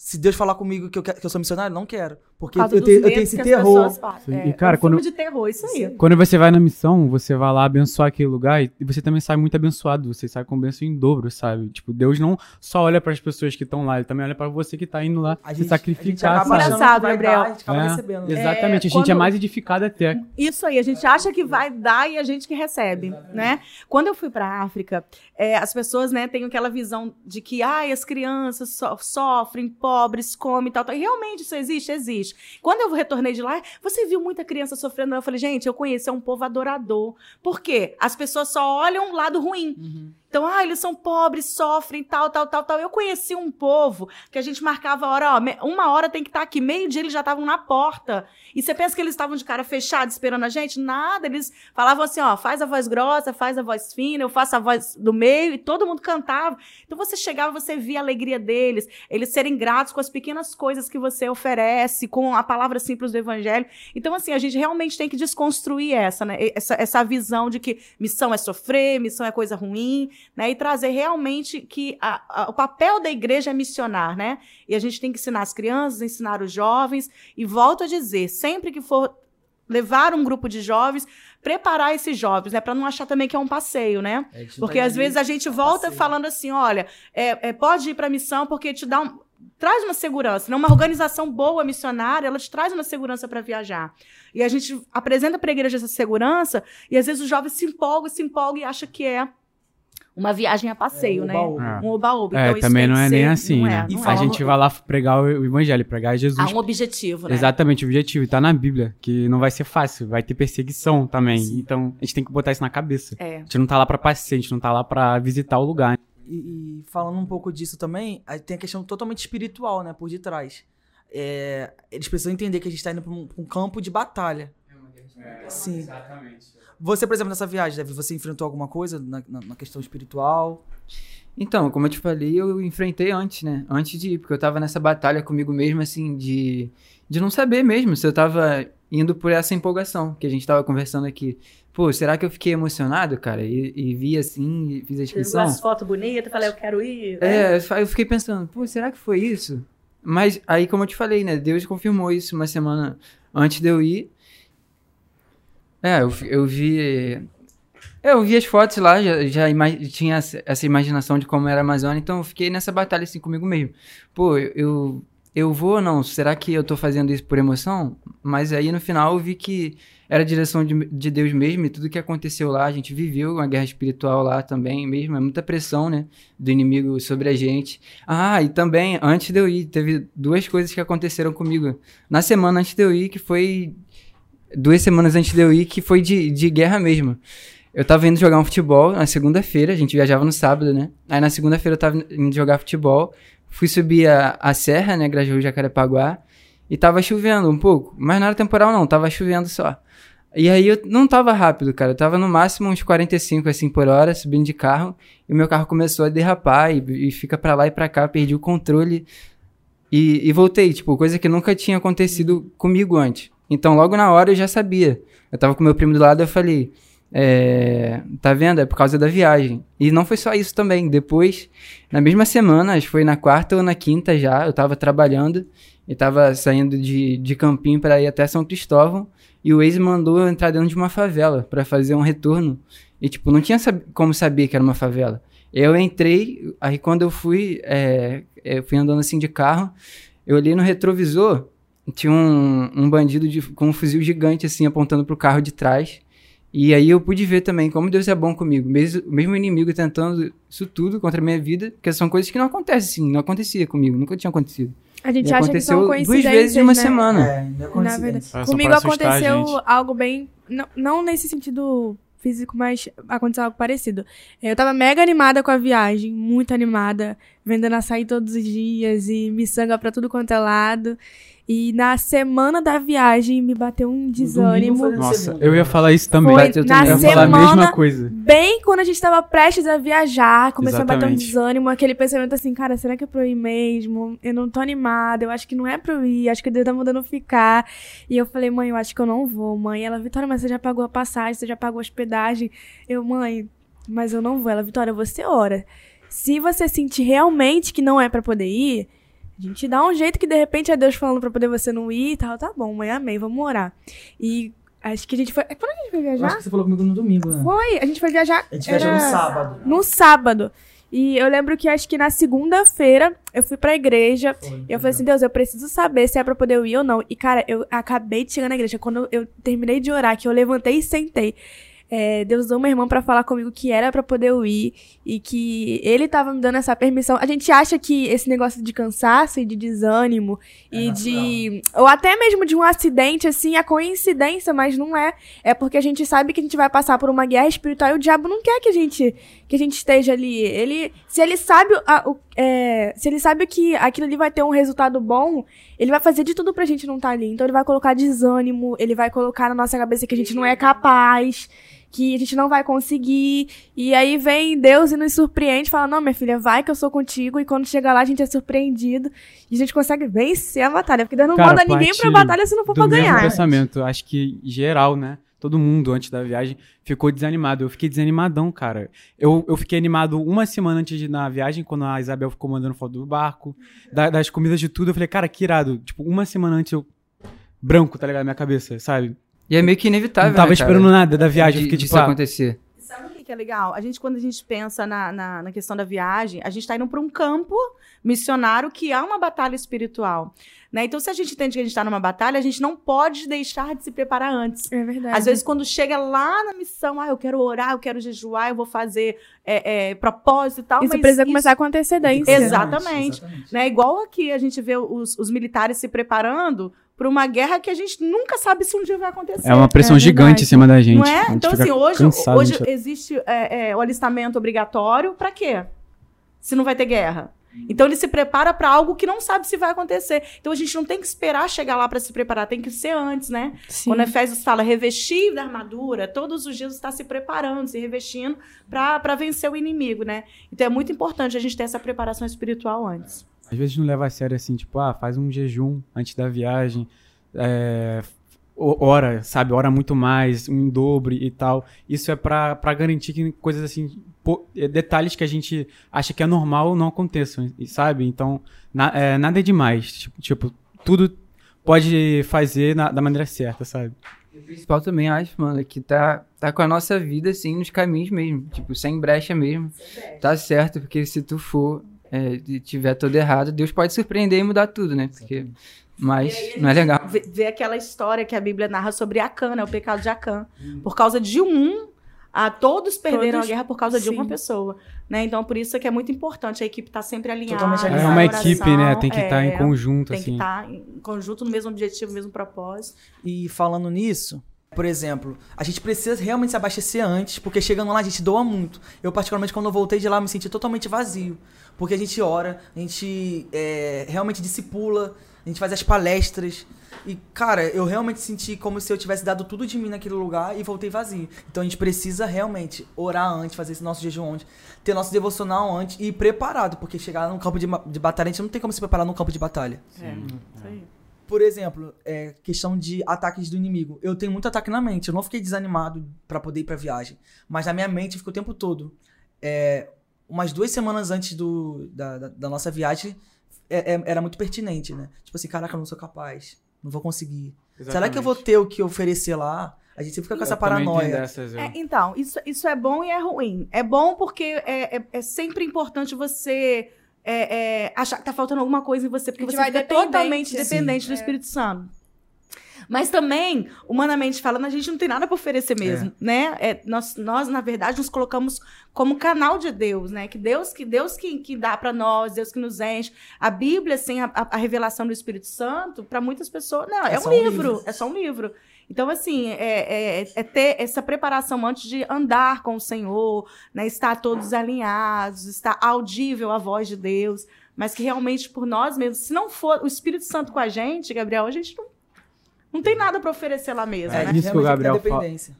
se Deus falar comigo que eu, que eu sou missionário, não quero. Porque eu, eu, tenho, eu tenho esse terror. É, e, cara, é um quando, de terror, isso aí. Quando você vai na missão, você vai lá abençoar aquele lugar e você também sai muito abençoado. Você sai com bênção em dobro, sabe? Tipo, Deus não só olha para as pessoas que estão lá, ele também olha para você que tá indo lá a se gente, sacrificar. A gente engraçado, Gabriel. a gente acaba é, recebendo. Exatamente, a gente é quando... é mais edificado até. Isso aí, a gente acha que vai dar e a gente que recebe, exatamente. né? Quando eu fui para África, é, as pessoas, né, têm aquela visão de que, ai, as crianças so sofrem, pobres, comem e tal, tal. E realmente isso existe? Existe. Quando eu retornei de lá, você viu muita criança sofrendo? Eu falei, gente, eu conheço, é um povo adorador. Por quê? As pessoas só olham o lado ruim. Uhum. Então, ah, eles são pobres, sofrem, tal, tal, tal, tal. Eu conheci um povo que a gente marcava a hora, ó, uma hora tem que estar tá aqui, meio dia eles já estavam na porta. E você pensa que eles estavam de cara fechada esperando a gente? Nada, eles falavam assim, ó, faz a voz grossa, faz a voz fina, eu faço a voz do meio, e todo mundo cantava. Então você chegava, você via a alegria deles, eles serem gratos com as pequenas coisas que você oferece, com a palavra simples do evangelho. Então, assim, a gente realmente tem que desconstruir essa, né? Essa, essa visão de que missão é sofrer, missão é coisa ruim né? E trazer realmente que a, a, o papel da igreja é missionar, né? E a gente tem que ensinar as crianças, ensinar os jovens. E volto a dizer, sempre que for levar um grupo de jovens, preparar esses jovens, né? Para não achar também que é um passeio, né? É, porque tá às vezes a gente volta passeio. falando assim, olha, é, é, pode ir para a missão porque te dá um traz uma segurança, né? Uma organização boa missionária, ela te traz uma segurança para viajar. E a gente apresenta para a igreja essa segurança e às vezes os jovens se empolgam, se empolgam e acham que é uma viagem a passeio, é, né? Um oba-oba. É, então, também não é nem assim, né? É, a é. gente vai lá pregar o evangelho, pregar Jesus. Há um objetivo, né? Exatamente, o objetivo. E tá na Bíblia, que não vai ser fácil, vai ter perseguição também. Sim. Então, a gente tem que botar isso na cabeça. É. A gente não tá lá pra passeio, a gente não tá lá pra visitar o lugar. E, e falando um pouco disso também, tem a questão totalmente espiritual, né, por detrás. é, eles precisam entender que a gente está indo para um, um, campo de batalha. É, Sim. Exatamente. Você, por exemplo, nessa viagem, Davi, você enfrentou alguma coisa na, na, na, questão espiritual? Então, como eu te falei, eu enfrentei antes, né? Antes de ir, porque eu tava nessa batalha comigo mesmo, assim, de, de não saber mesmo se eu tava indo por essa empolgação que a gente tava conversando aqui. Pô, será que eu fiquei emocionado, cara? E, e vi assim, e fiz a inscrição. as fotos bonitas, falei, eu quero ir. Né? É, eu fiquei pensando, pô, será que foi isso? Mas aí, como eu te falei, né? Deus confirmou isso uma semana antes de eu ir. É, eu, eu vi. Eu vi as fotos lá, já, já tinha essa imaginação de como era a Amazônia, então eu fiquei nessa batalha assim comigo mesmo. Pô, eu, eu vou ou não? Será que eu tô fazendo isso por emoção? Mas aí no final eu vi que era a direção de, de Deus mesmo e tudo que aconteceu lá, a gente viveu uma guerra espiritual lá também mesmo, é muita pressão, né, do inimigo sobre a gente. Ah, e também, antes de eu ir, teve duas coisas que aconteceram comigo na semana antes de eu ir, que foi duas semanas antes de eu ir, que foi de, de guerra mesmo. Eu tava indo jogar um futebol na segunda-feira, a gente viajava no sábado, né? Aí na segunda-feira eu tava indo jogar futebol, fui subir a, a serra, né, Grajaú, Jacarepaguá, e tava chovendo um pouco, mas não era temporal não, tava chovendo só. E aí eu não tava rápido, cara. Eu tava no máximo uns 45 assim por hora, subindo de carro, e meu carro começou a derrapar e, e fica para lá e para cá, perdi o controle e, e, voltei, tipo, coisa que nunca tinha acontecido comigo antes. Então, logo na hora eu já sabia. Eu tava com meu primo do lado, eu falei, é, tá vendo? É por causa da viagem. E não foi só isso também. Depois, na mesma semana, acho que foi na quarta ou na quinta já, eu tava trabalhando e tava saindo de, de Campinho para ir até São Cristóvão. E o Waze mandou eu entrar dentro de uma favela para fazer um retorno. E, tipo, não tinha sab como saber que era uma favela. Eu entrei, aí quando eu fui, é, eu fui andando assim de carro, eu olhei no retrovisor, tinha um, um bandido de, com um fuzil gigante assim apontando pro carro de trás. E aí eu pude ver também como Deus é bom comigo. Mesmo, mesmo inimigo tentando isso tudo contra a minha vida, porque são coisas que não acontecem assim, não acontecia comigo, nunca tinha acontecido. A gente e acha que são coincidências, duas vezes em uma né? semana. É, não é Na verdade. Comigo aconteceu algo bem. Não, não nesse sentido físico, mas aconteceu algo parecido. Eu tava mega animada com a viagem, muito animada, vendendo açaí todos os dias e miçanga pra tudo quanto é lado. E na semana da viagem me bateu um desânimo. Nossa, eu ia falar isso também. Foi na eu ia semana, falar a mesma coisa. Bem quando a gente tava prestes a viajar, começou Exatamente. a bater um desânimo, aquele pensamento assim, cara, será que é pra eu ir mesmo? Eu não tô animada, eu acho que não é pra eu ir, acho que Deus tá mandando ficar. E eu falei, mãe, eu acho que eu não vou, mãe. Ela, Vitória, mas você já pagou a passagem, você já pagou a hospedagem. Eu, mãe, mas eu não vou. Ela, Vitória, você ora. Se você sentir realmente que não é para poder ir, a gente dá um jeito que de repente é Deus falando pra poder você não ir e tal. Tá bom, mãe, amei, vamos orar. E acho que a gente foi. Quando a gente foi viajar? Acho que você falou comigo no domingo, né? Foi, a gente foi viajar. A gente viajou no sábado. No sábado. E eu lembro que acho que na segunda-feira eu fui pra igreja. Foi, eu falei assim, Deus, eu preciso saber se é pra poder ir ou não. E, cara, eu acabei de chegar na igreja. Quando eu terminei de orar, que eu levantei e sentei é, Deus usou uma irmã para falar comigo que era para poder eu ir e que ele tava me dando essa permissão. A gente acha que esse negócio de cansaço e de desânimo é e de ou até mesmo de um acidente assim é coincidência, mas não é. É porque a gente sabe que a gente vai passar por uma guerra espiritual e o diabo não quer que a gente que a gente esteja ali. Ele se ele sabe a, o, é, se ele sabe que aquilo ali vai ter um resultado bom, ele vai fazer de tudo pra gente não estar tá ali. Então ele vai colocar desânimo, ele vai colocar na nossa cabeça que a gente não é capaz que a gente não vai conseguir. E aí vem Deus e nos surpreende, fala: Não, minha filha, vai que eu sou contigo. E quando chega lá, a gente é surpreendido e a gente consegue vencer a batalha. Porque Deus não Cara, manda ninguém pra batalha se não for pra ganhar. pensamento, acho que geral, né? Todo mundo, antes da viagem, ficou desanimado. Eu fiquei desanimadão, cara. Eu, eu fiquei animado uma semana antes de ir na viagem, quando a Isabel ficou mandando foto do barco, da, das comidas de tudo. Eu falei, cara, que irado. Tipo, uma semana antes eu. Branco, tá ligado? Na minha cabeça, sabe? E é meio que inevitável. Não tava né, esperando nada da viagem, de, fiquei tipo. Ah, acontecer. Sabe o que é legal? A gente, quando a gente pensa na, na, na questão da viagem, a gente está indo para um campo missionário que há uma batalha espiritual. Né? Então, se a gente entende que a gente está numa batalha, a gente não pode deixar de se preparar antes. É verdade. Às vezes, quando chega lá na missão, ah, eu quero orar, eu quero jejuar, eu vou fazer é, é, propósito e tal. Isso precisa isso... começar com antecedência. Exatamente. Exatamente. Né? Igual aqui a gente vê os, os militares se preparando para uma guerra que a gente nunca sabe se um dia vai acontecer. É uma pressão é gigante em cima da gente. Não é? Então, assim, hoje, hoje existe é, é, o alistamento obrigatório para quê? Se não vai ter guerra. Então ele se prepara para algo que não sabe se vai acontecer. Então a gente não tem que esperar chegar lá para se preparar, tem que ser antes, né? Sim. Quando Efésios fala revestir da armadura, todos os dias está se preparando, se revestindo para vencer o inimigo, né? Então é muito importante a gente ter essa preparação espiritual antes. Às vezes não leva a sério assim, tipo, ah, faz um jejum antes da viagem, é, ora, sabe, ora muito mais, um dobro e tal. Isso é para garantir que coisas assim, é, detalhes que a gente acha que é normal não aconteçam, sabe? Então, na, é, nada é demais. Tipo, tipo, tudo pode fazer na, da maneira certa, sabe? O principal também acho, mano, é que tá, tá com a nossa vida, assim, nos caminhos mesmo. Tipo, sem brecha mesmo. Tá certo, porque se tu for é, tiver tudo errado, Deus pode surpreender e mudar tudo, né? Porque mas não é legal. Ver aquela história que a Bíblia narra sobre Acã, né? O pecado de Acã. Hum. Por causa de um, a, todos perderam todos, a guerra por causa sim. de uma pessoa. Né? Então, por isso é que é muito importante a equipe estar tá sempre alinhada. É uma equipe, né? Tem que estar tá é, em conjunto, tem assim. Tem que estar tá em conjunto, no mesmo objetivo, no mesmo propósito. E falando nisso, por exemplo, a gente precisa realmente se abastecer antes, porque chegando lá a gente doa muito. Eu, particularmente, quando eu voltei de lá, me senti totalmente vazio. Porque a gente ora, a gente é, realmente discipula, a gente faz as palestras. E, cara, eu realmente senti como se eu tivesse dado tudo de mim naquele lugar e voltei vazio. Então a gente precisa realmente orar antes, fazer esse nosso jejum antes, ter nosso devocional antes e ir preparado, porque chegar num campo de, de batalha, a gente não tem como se preparar num campo de batalha. É, isso aí. Por exemplo, é, questão de ataques do inimigo. Eu tenho muito ataque na mente. Eu não fiquei desanimado para poder ir pra viagem. Mas na minha mente ficou o tempo todo. É, umas duas semanas antes do, da, da, da nossa viagem, é, é, era muito pertinente, né? Tipo assim, caraca, eu não sou capaz, não vou conseguir. Exatamente. Será que eu vou ter o que oferecer lá? A gente sempre fica com essa paranoia. Dessas, é, então, isso, isso é bom e é ruim. É bom porque é, é, é sempre importante você é, achar que tá faltando alguma coisa em você, porque você vai fica totalmente dependente do Espírito Santo. Mas também, humanamente falando, a gente não tem nada para oferecer mesmo, é. né? É, nós, nós, na verdade, nos colocamos como canal de Deus, né? Que Deus que Deus que, que dá para nós, Deus que nos enche. A Bíblia, sem a, a revelação do Espírito Santo, para muitas pessoas, não, é, é um, livro, um livro, é só um livro. Então, assim, é, é, é, ter essa preparação antes de andar com o Senhor, né? estar todos alinhados, estar audível à voz de Deus, mas que realmente por nós mesmos, se não for o Espírito Santo com a gente, Gabriel, a gente não não tem nada para oferecer lá mesmo, é, né? Nisso que, o Gabriel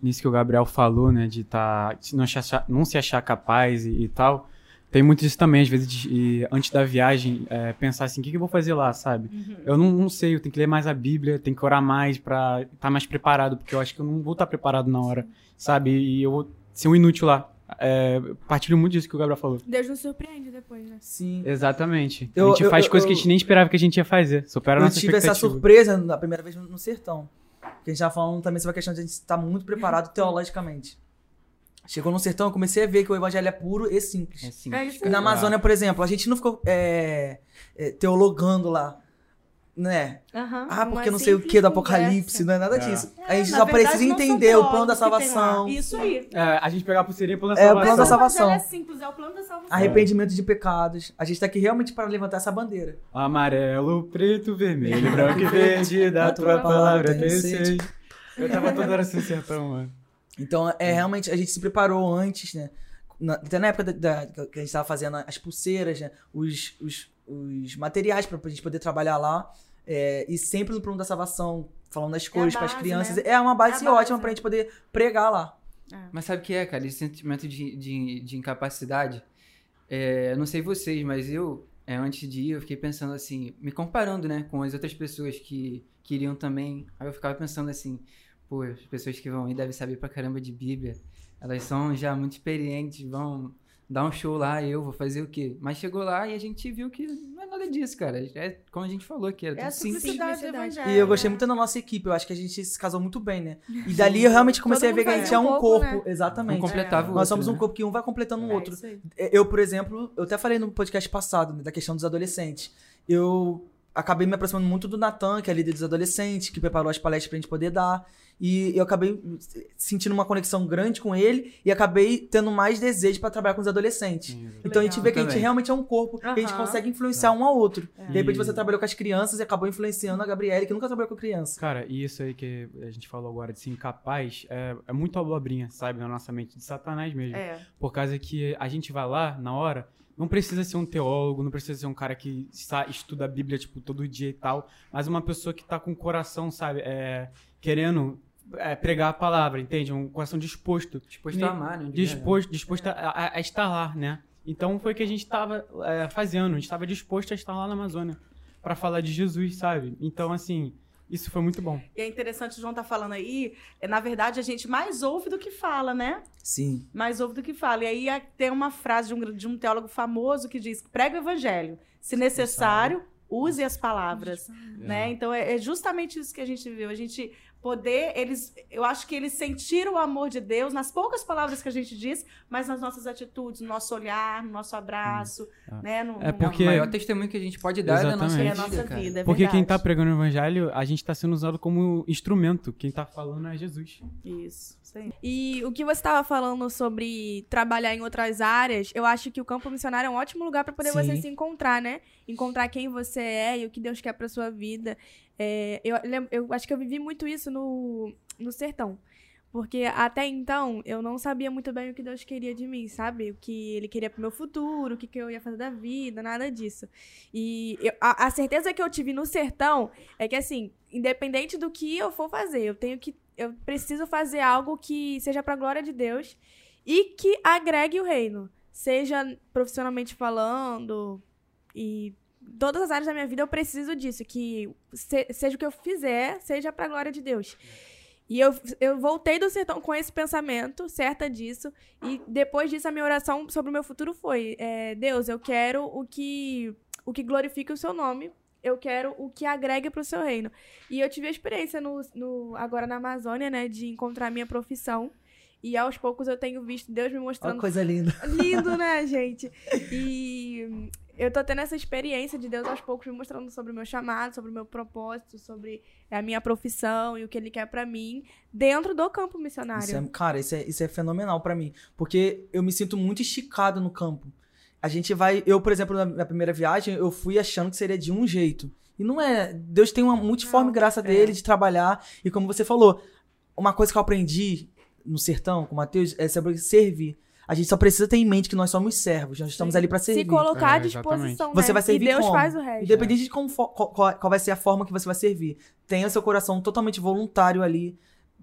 nisso que o Gabriel falou, né, de tá, não, se achar, não se achar capaz e, e tal, tem muito disso também, às vezes, de, antes da viagem, é, pensar assim, o que, que, eu vou fazer lá, sabe? Uhum. Eu não, não, sei, eu tenho que ler mais a Bíblia, tenho que orar mais pra estar tá mais preparado, porque eu acho que eu não vou estar tá preparado na hora, sabe? E eu vou ser um inútil lá. É, partilho muito disso que o Gabriel falou. Deus nos surpreende depois, né? Sim. Exatamente. Eu, a gente eu, faz eu, coisas que a gente nem esperava que a gente ia fazer. Supera a nossa Eu tive essa surpresa na primeira vez no sertão. Que a gente tava falando também sobre a questão de a gente estar muito preparado teologicamente. Chegou no sertão, eu comecei a ver que o evangelho é puro e simples. É simples. É na Amazônia, por exemplo, a gente não ficou é, é, teologando lá né? Uhum, ah, porque não sei o que do apocalipse, não é nada é. disso. É, a gente só precisa entender o plano da salvação. Isso aí. É, a gente pegar a pulseirinha plano da salvação. É o plano da salvação. É simples, é o plano da salvação. Arrependimento de pecados. A gente tá aqui realmente para levantar essa bandeira. Amarelo, preto, vermelho, *laughs* branco e verde, da tua palavra tem Eu tava toda hora assim, sertão, mano. Então, é realmente, a gente se preparou antes, né? Na, até na época da, da, que a gente tava fazendo as pulseiras, né? Os, os, os materiais pra, pra gente poder trabalhar lá. É, e sempre no plano da salvação, falando das cores é para as crianças. Né? É uma base, é base ótima né? pra gente poder pregar lá. É. Mas sabe o que é, cara? Esse sentimento de, de, de incapacidade. É, não sei vocês, mas eu, é, antes de ir, eu fiquei pensando assim, me comparando, né, com as outras pessoas que queriam também. Aí eu ficava pensando assim, pô, as pessoas que vão ir devem saber pra caramba de Bíblia. Elas são já muito experientes, vão dar um show lá, eu vou fazer o quê? Mas chegou lá e a gente viu que não é nada disso, cara. É como a gente falou que era é tudo simplicidade E eu gostei muito da nossa equipe, eu acho que a gente se casou muito bem, né? E dali eu realmente comecei a ver que a gente é um corpo, né? exatamente. Um completava é. o Nós somos um né? corpo que um vai completando o é outro. Eu, por exemplo, eu até falei no podcast passado, né, da questão dos adolescentes. Eu acabei me aproximando muito do Natan, que é líder dos adolescentes, que preparou as palestras pra gente poder dar. E eu acabei sentindo uma conexão grande com ele e acabei tendo mais desejo para trabalhar com os adolescentes. Sim, então a gente vê que a gente realmente é um corpo uhum. que a gente consegue influenciar um ao outro. É. De repente você trabalhou com as crianças e acabou influenciando a Gabriele, que nunca trabalhou com criança. Cara, e isso aí que a gente falou agora de ser incapaz é, é muito abobrinha, sabe, na nossa mente, de Satanás mesmo. É. Por causa que a gente vai lá, na hora, não precisa ser um teólogo, não precisa ser um cara que estuda a Bíblia, tipo, todo dia e tal, mas uma pessoa que tá com o coração, sabe, é, querendo é, pregar a palavra, entende? Um coração disposto. Disposto a amar, né? Disposto, disposto a, a, a, estar lá, né? Então foi o que a gente estava é, fazendo. A gente estava disposto a estar lá na Amazônia para falar de Jesus, sabe? Então, assim, isso foi muito bom. E é interessante o João tá falando aí, é, na verdade a gente mais ouve do que fala, né? Sim. Mais ouve do que fala. E aí tem uma frase de um, de um teólogo famoso que diz: prega o evangelho, se necessário, use as palavras, né? Então é, é justamente isso que a gente viu. A gente poder, eles, eu acho que eles sentiram o amor de Deus nas poucas palavras que a gente diz, mas nas nossas atitudes, no nosso olhar, no nosso abraço, hum. né? No, é porque... É o maior testemunho que a gente pode dar Exatamente. da nossa, vida, nossa vida. É porque quem está pregando o evangelho, a gente está sendo usado como instrumento. Quem está falando é Jesus. Isso. Sim. E o que você estava falando sobre trabalhar em outras áreas, eu acho que o campo missionário é um ótimo lugar para poder Sim. você se encontrar, né? Encontrar quem você é e o que Deus quer para sua vida. É, eu, eu acho que eu vivi muito isso no, no sertão. Porque até então eu não sabia muito bem o que Deus queria de mim, sabe? O que Ele queria pro meu futuro, o que, que eu ia fazer da vida, nada disso. E eu, a, a, certeza que eu tive no sertão é que, assim, independente do que eu for fazer, eu tenho que. Eu preciso fazer algo que seja pra glória de Deus e que agregue o reino. Seja profissionalmente falando e todas as áreas da minha vida eu preciso disso, que se, seja o que eu fizer, seja para a glória de Deus. E eu, eu voltei do sertão com esse pensamento, certa disso, e depois disso a minha oração sobre o meu futuro foi: é, Deus, eu quero o que, o que glorifique o seu nome, eu quero o que agregue para o seu reino. E eu tive a experiência no, no, agora na Amazônia, né, de encontrar a minha profissão. E aos poucos eu tenho visto Deus me mostrando. Uma coisa linda. Lindo, *laughs* né, gente? E eu tô tendo essa experiência de Deus aos poucos me mostrando sobre o meu chamado, sobre o meu propósito, sobre a minha profissão e o que ele quer para mim dentro do campo missionário. Isso é, cara, isso é, isso é fenomenal para mim, porque eu me sinto muito esticado no campo. A gente vai, eu, por exemplo, na primeira viagem, eu fui achando que seria de um jeito. E não é. Deus tem uma multiforme não, graça é. dele de trabalhar. E como você falou, uma coisa que eu aprendi no sertão com o Matheus é sobre servir. A gente só precisa ter em mente que nós somos servos, nós estamos ali para servir. Se colocar à é, disposição, né? Você vai servir e Deus como? faz o resto. Independente de como qual, qual, vai ser a forma que você vai servir. Tenha seu coração totalmente voluntário ali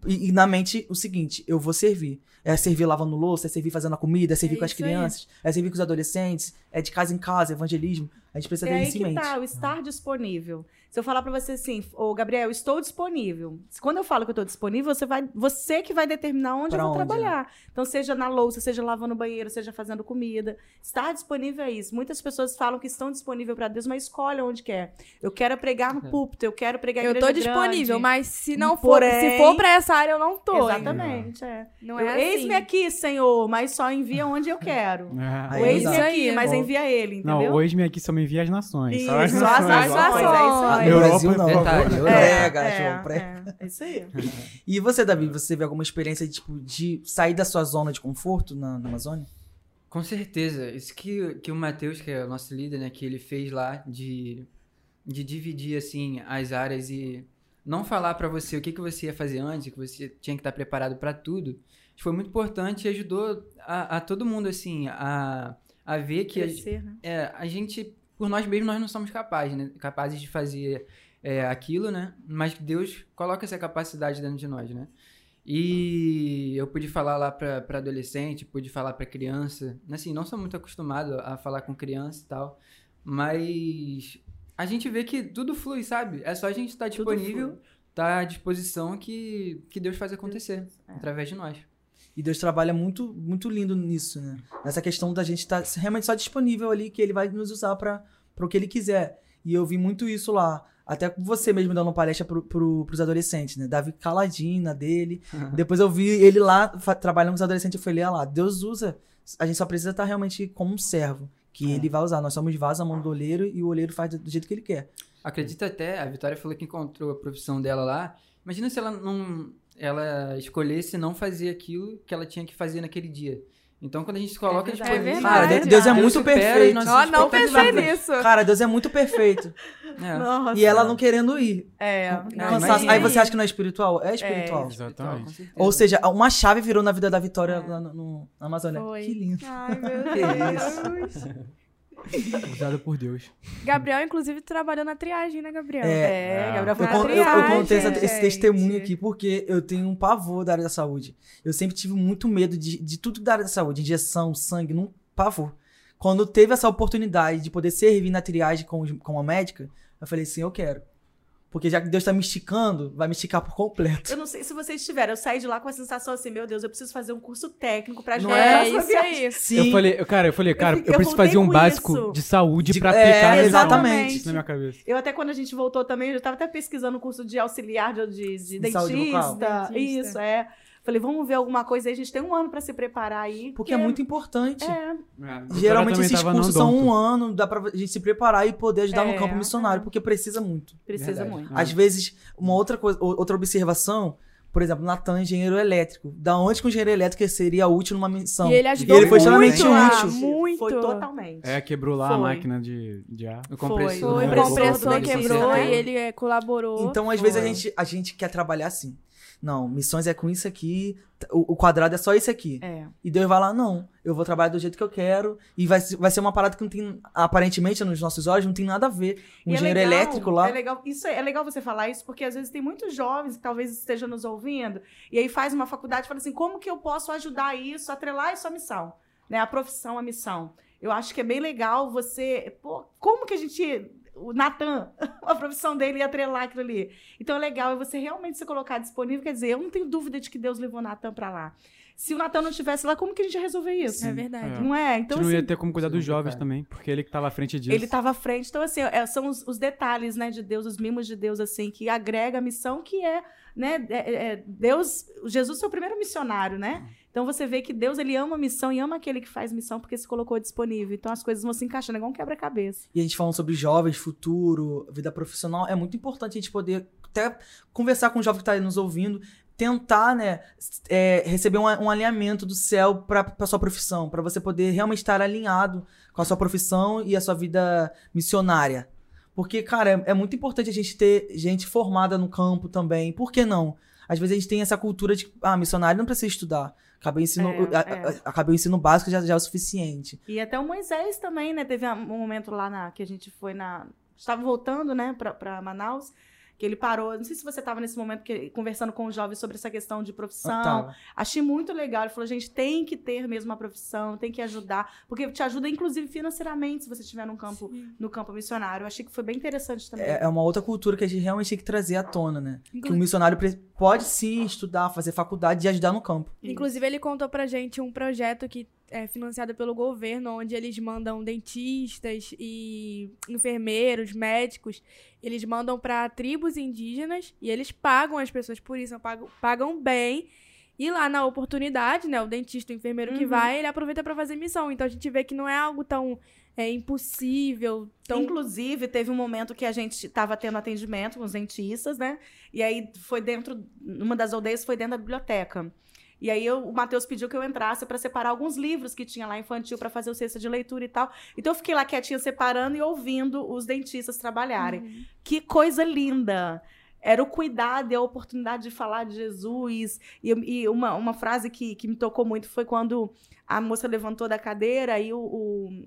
e, e, na mente o seguinte, eu vou servir. É servir lavando louça, é servir fazendo a comida, é servir é com as crianças, aí. é servir com os adolescentes, é de casa em casa, evangelismo. A gente precisa é ter isso em mente. Tá, o estar disponível. Se eu falar para você assim, ô Gabriel, estou disponível. Quando eu falo que eu estou disponível, você vai, você que vai determinar onde pra eu vou onde, trabalhar. Né? Então, seja na louça, seja lavando o banheiro, seja fazendo comida. Estar disponível é isso. Muitas pessoas falam que estão disponíveis para Deus, mas escolha onde quer. Eu quero pregar no púlpito, eu quero pregar em Eu estou disponível, mas se não for, Porém, se for para essa área eu não tô. Exatamente, é. Não é assim. Eis-me aqui, Senhor, mas só envia onde eu quero. *laughs* É. Eis-me aqui, mas envia ele, entendeu? Não, eis-me aqui só me envia as nações. Isso, só as nações. As nações. No Brasil não. Detalhe, prega, é, João, prega. É, é isso aí. e você, Davi, você teve alguma experiência de, tipo, de sair da sua zona de conforto na, na Amazônia? Com certeza. Isso que, que o Matheus, que é o nosso líder, né, que ele fez lá de, de dividir, assim, as áreas e não falar para você o que, que você ia fazer antes, que você tinha que estar preparado para tudo, foi muito importante e ajudou a, a todo mundo, assim, a, a ver que Crescer, a, né? é, a gente, por nós mesmos, nós não somos capazes, né? Capazes de fazer é, aquilo, né? Mas Deus coloca essa capacidade dentro de nós, né? E eu pude falar lá para adolescente, pude falar para criança. Assim, não sou muito acostumado a falar com criança e tal, mas a gente vê que tudo flui, sabe? É só a gente estar tá disponível, estar tá à disposição que, que Deus faz acontecer é. através de nós. E Deus trabalha muito, muito lindo nisso, né? Nessa questão da gente estar tá realmente só disponível ali, que Ele vai nos usar para o que Ele quiser. E eu vi muito isso lá. Até você mesmo dando palestra pro, pro, pros adolescentes, né? Davi caladinho na dele. Uhum. Depois eu vi ele lá trabalhando com os adolescentes. Eu falei, olha lá, Deus usa. A gente só precisa estar realmente como um servo. Que é. ele vai usar. Nós somos vasos a mão do oleiro e o oleiro faz do jeito que ele quer. Acredita até, a Vitória falou que encontrou a profissão dela lá. Imagina se ela não ela escolhesse não fazer aquilo que ela tinha que fazer naquele dia. Então, quando a gente se coloca É de verdade. disponível, Cara. Deus é Deus muito supera as perfeito. Ó, não pensei nisso. Cara, Deus é muito perfeito. *laughs* É. Nossa. E ela não querendo ir. É. Não. Aí você acha que não é espiritual? É espiritual. Com Exatamente. Ou seja, uma chave virou na vida da Vitória lá no, no- na Amazônia. Foi. Que lindo. Ai, meu *laughs* Que Deus. *laughs* Usada por Deus. Gabriel, inclusive, trabalhou na triagem, né, Gabriel? É, É. Gabriel foi Eu, na eu- eu triagem, contei essa- esse testemunho aqui porque eu tenho um pavor da área da saúde. Eu sempre tive muito medo de, de tudo da área da saúde. Injeção, sangue, num pavor. Quando teve essa oportunidade de poder servir na triagem com, com a médica, eu falei assim, eu quero. Porque já que Deus tá me esticando, vai me esticar por completo. Eu não sei se vocês tiveram. Eu saí de lá com a sensação assim, meu Deus, eu preciso fazer um curso técnico pra Não ajudar É, a próxima isso aí. Sim. Eu falei, eu- cara, eu falei, cara, eu, eu preciso fazer um básico isso. de saúde De- pra é, aplicar na- exatamente. na minha cabeça. Eu até quando a gente voltou também, eu tava até pesquisando o curso de auxiliar de, de, de De saúde bucal. dentista. Dentista. Isso, é. Falei, vamos ver alguma coisa aí. A gente tem um ano pra se preparar aí. Porque é muito importante. É, Geralmente também esses cursos são um ano, dá pra gente se preparar e poder ajudar É, no campo missionário, porque precisa muito. precisa Verdade. muito. Às vezes, uma outra coisa, ou- outra observação, por exemplo, Natan, engenheiro elétrico. Da onde que o engenheiro elétrico seria útil numa missão? E ele ajudou ele foi muito extremamente útil. muito. Foi totalmente. É, quebrou lá a Foi. máquina de, de ar. O Foi, compressor. Foi, O né? compressor dentista, quebrou né? e ele é, colaborou. Então, às Foi. vezes, a gente, a gente quer trabalhar assim. Não, missões é com isso aqui, o, o quadrado é só isso aqui. É. E Deus vai lá, não, eu vou trabalhar do jeito que eu quero. E vai, vai ser uma parada que não tem, aparentemente, nos nossos olhos, não tem nada a ver. Um E é engenheiro legal, elétrico lá. É legal, isso é, é legal você falar isso, porque às vezes tem muitos jovens que talvez estejam nos ouvindo, e aí faz uma faculdade e fala assim: como que eu posso ajudar isso, atrelar isso à missão? Né? A profissão, a missão. Eu acho que é bem legal você. Pô, como que a gente. O Natan, *laughs* a profissão dele ia atrelar aquilo ali. Então é legal é você realmente se colocar disponível. Quer dizer, eu não tenho dúvida de que Deus levou o Natan pra lá. Se o Natan não estivesse lá, como que a gente ia resolver isso? É verdade. É. Não é? A Então, gente não ia assim, ter como cuidar dos Sim, jovens cara. também, porque ele que tava à frente disso. Ele estava à frente. Então, assim, é, são os, os detalhes, né, de Deus, os mimos de Deus, assim, que agrega a missão que é, né, é- é- Deus, Jesus é o primeiro missionário, né? Então você vê que Deus, ele ama a missão e ama aquele que faz missão porque se colocou disponível. Então as coisas vão se encaixando, é igual um quebra-cabeça. E a gente falando sobre jovens, futuro, vida profissional, é muito importante a gente poder até conversar com o jovem que está aí nos ouvindo, tentar, né, é, receber um, um alinhamento do céu para a sua profissão, para você poder realmente estar alinhado com a sua profissão e a sua vida missionária. Porque, cara, é, é muito importante a gente ter gente formada no campo também. Por que não? Às vezes a gente tem essa cultura de, ah, missionário não precisa estudar. Acabei o ensino, É, a- é. a- acabei o ensino básico já, já é o suficiente. E até o Moisés também, né? Teve um momento lá na, que a gente foi na. Estava voltando, né, para Manaus, que ele parou. Não sei se você estava nesse momento que- conversando com os jovens sobre essa questão de profissão. Achei muito legal. Ele falou, gente, tem que ter mesmo uma profissão, tem que ajudar, porque te ajuda, inclusive, financeiramente, se você estiver no campo, no campo missionário. Eu achei que foi bem interessante também. É, é uma outra cultura que a gente realmente tem que trazer à tona, né? Que Inclu- o missionário pode sim estudar, fazer faculdade e ajudar no campo. Inclusive, ele contou pra gente um projeto que é financiado pelo governo, onde eles mandam dentistas e enfermeiros, médicos, eles mandam pra tribos indígenas e eles pagam as pessoas por isso, pagam, pagam bem. E lá na oportunidade, né, o dentista, o enfermeiro que Uhum. vai, ele aproveita pra fazer missão. Então a gente vê que não é algo tão é, impossível, tão Inclusive, teve um momento que a gente estava tendo atendimento com os dentistas, né? E aí foi dentro, numa das aldeias foi dentro da biblioteca. E aí eu- o Matheus pediu que eu entrasse para separar alguns livros que tinha lá infantil para fazer o cesta de leitura e tal. Então eu fiquei lá quietinha separando e ouvindo os dentistas trabalharem. Que coisa linda! Era o cuidado e a oportunidade de falar de Jesus. E, e uma, uma frase que, que me tocou muito foi quando a moça levantou da cadeira e o, o,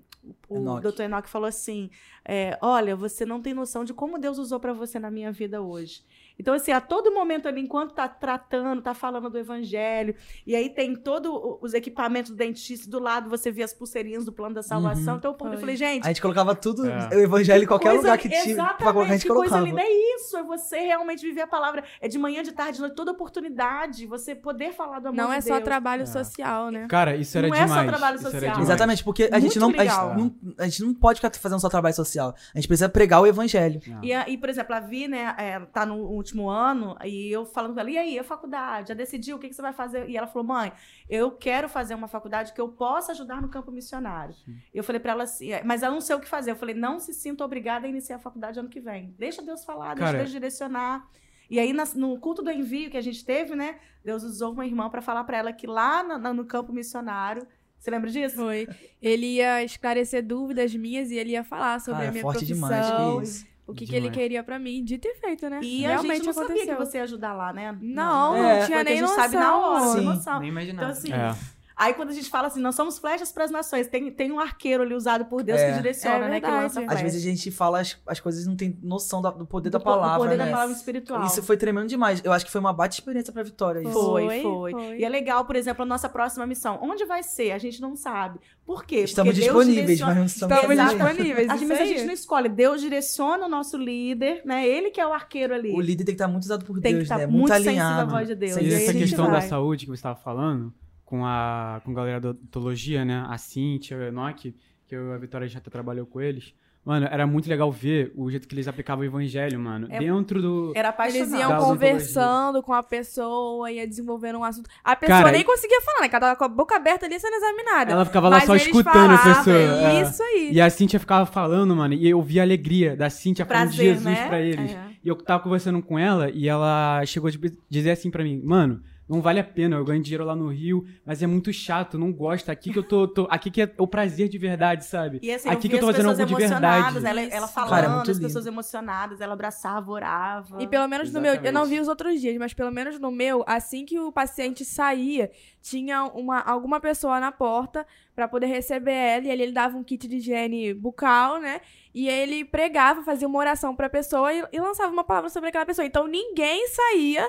o Enoque. doutor Enoque falou assim: é, Olha, você não tem noção de como Deus usou para você na minha vida hoje. Então, assim, a todo momento ali, enquanto tá tratando, tá falando do evangelho, e aí tem todos os equipamentos do dentista do lado, você vê as pulseirinhas do plano da salvação. Uhum. Então, eu falei, gente, A gente colocava tudo, É. o evangelho em qualquer coisa- lugar que tinha. Pra colocar, a Exatamente, gente que coisa colocava. linda. É isso, é você realmente viver a palavra. É de manhã, de tarde, de noite, toda oportunidade, você poder falar do amor Não de é só Deus. trabalho É. social, né? Cara, isso era Não é só demais. trabalho social. demais. Exatamente, porque a gente, não, a, gente não, a gente não pode ficar fazendo só trabalho social. A gente precisa pregar o evangelho. E, e, por exemplo, a Vi, né, é, tá no último ano, e eu falando com ela, e aí, a faculdade? Já decidiu o que, que você vai fazer? E ela falou, mãe, eu quero fazer uma faculdade que eu possa ajudar no campo missionário. Eu falei pra ela assim, é, mas ela não sei o que fazer. Eu falei, não se sinta obrigada a iniciar a faculdade ano que vem. Deixa Deus falar, deixa Cara, Deus direcionar. E aí, no culto do envio que a gente teve, né? Deus usou uma irmã para falar para ela que lá no, no campo missionário você lembra disso? Foi. Ele ia esclarecer dúvidas minhas e ele ia falar sobre ah, a minha forte profissão. Demais, que o que, que ele queria para mim, dito e feito, né? E Realmente a gente não aconteceu. sabia que você ia ajudar lá, né? Não, não, é, tinha nem noção. A gente sabe na hora, Sim, noção. Nem imaginava. Então, assim, é. Aí quando a gente fala assim, nós somos flechas para as nações, tem, tem um arqueiro ali usado por Deus é. que direciona, é né? Que lança Às vezes a gente fala as, as coisas e não tem noção da, do poder do, da palavra. Do poder né? da palavra espiritual. Isso foi tremendo demais. Eu acho que foi uma bate experiência pra Vitória. Isso. Foi, foi, foi, E é legal, por exemplo, a nossa próxima missão. Onde vai ser? A gente não sabe. Por quê? Estamos Porque disponíveis, mas não estamos, estamos disponíveis. Às vezes a gente não escolhe. Deus direciona o nosso líder, né? Ele que é o arqueiro ali. O líder tem que estar muito usado por tem Deus, que estar né? Muito, muito alinhado. a voz de Deus. E essa questão da saúde que você estava falando com a, com a galera da odontologia, né? A Cintia, o Enoch, que eu, a Vitória já até trabalhou com eles. Mano, era muito legal ver o jeito que eles aplicavam o evangelho, mano. É, dentro do. Era apaixonado. Eles iam conversando com a pessoa, ia desenvolvendo um assunto. A pessoa Cara, nem conseguia falar, né? Cada com a boca aberta ali sendo examinada. Ela ficava lá só escutando a pessoa. É. Isso aí. E a Cintia ficava falando, mano, e eu via a alegria da Cintia falando de Jesus né? pra eles. É. E eu tava conversando com ela e ela chegou a dizer assim pra mim, mano não vale a pena, eu ganho dinheiro lá no Rio, mas é muito chato, não gosto. Aqui que eu tô, tô aqui que é o prazer de verdade, sabe? E assim, aqui eu que eu tô fazendo algo de verdade. Ela, ela falando, Cara, é as lindo. pessoas emocionadas, ela abraçava, orava. E pelo menos Exatamente. no meu, eu não vi os outros dias, mas pelo menos no meu, assim que o paciente saía, tinha uma, alguma pessoa na porta para poder receber ela, e ele, ele dava um kit de higiene bucal, né? E ele pregava, fazia uma oração pra pessoa e, e lançava uma palavra sobre aquela pessoa. Então ninguém saía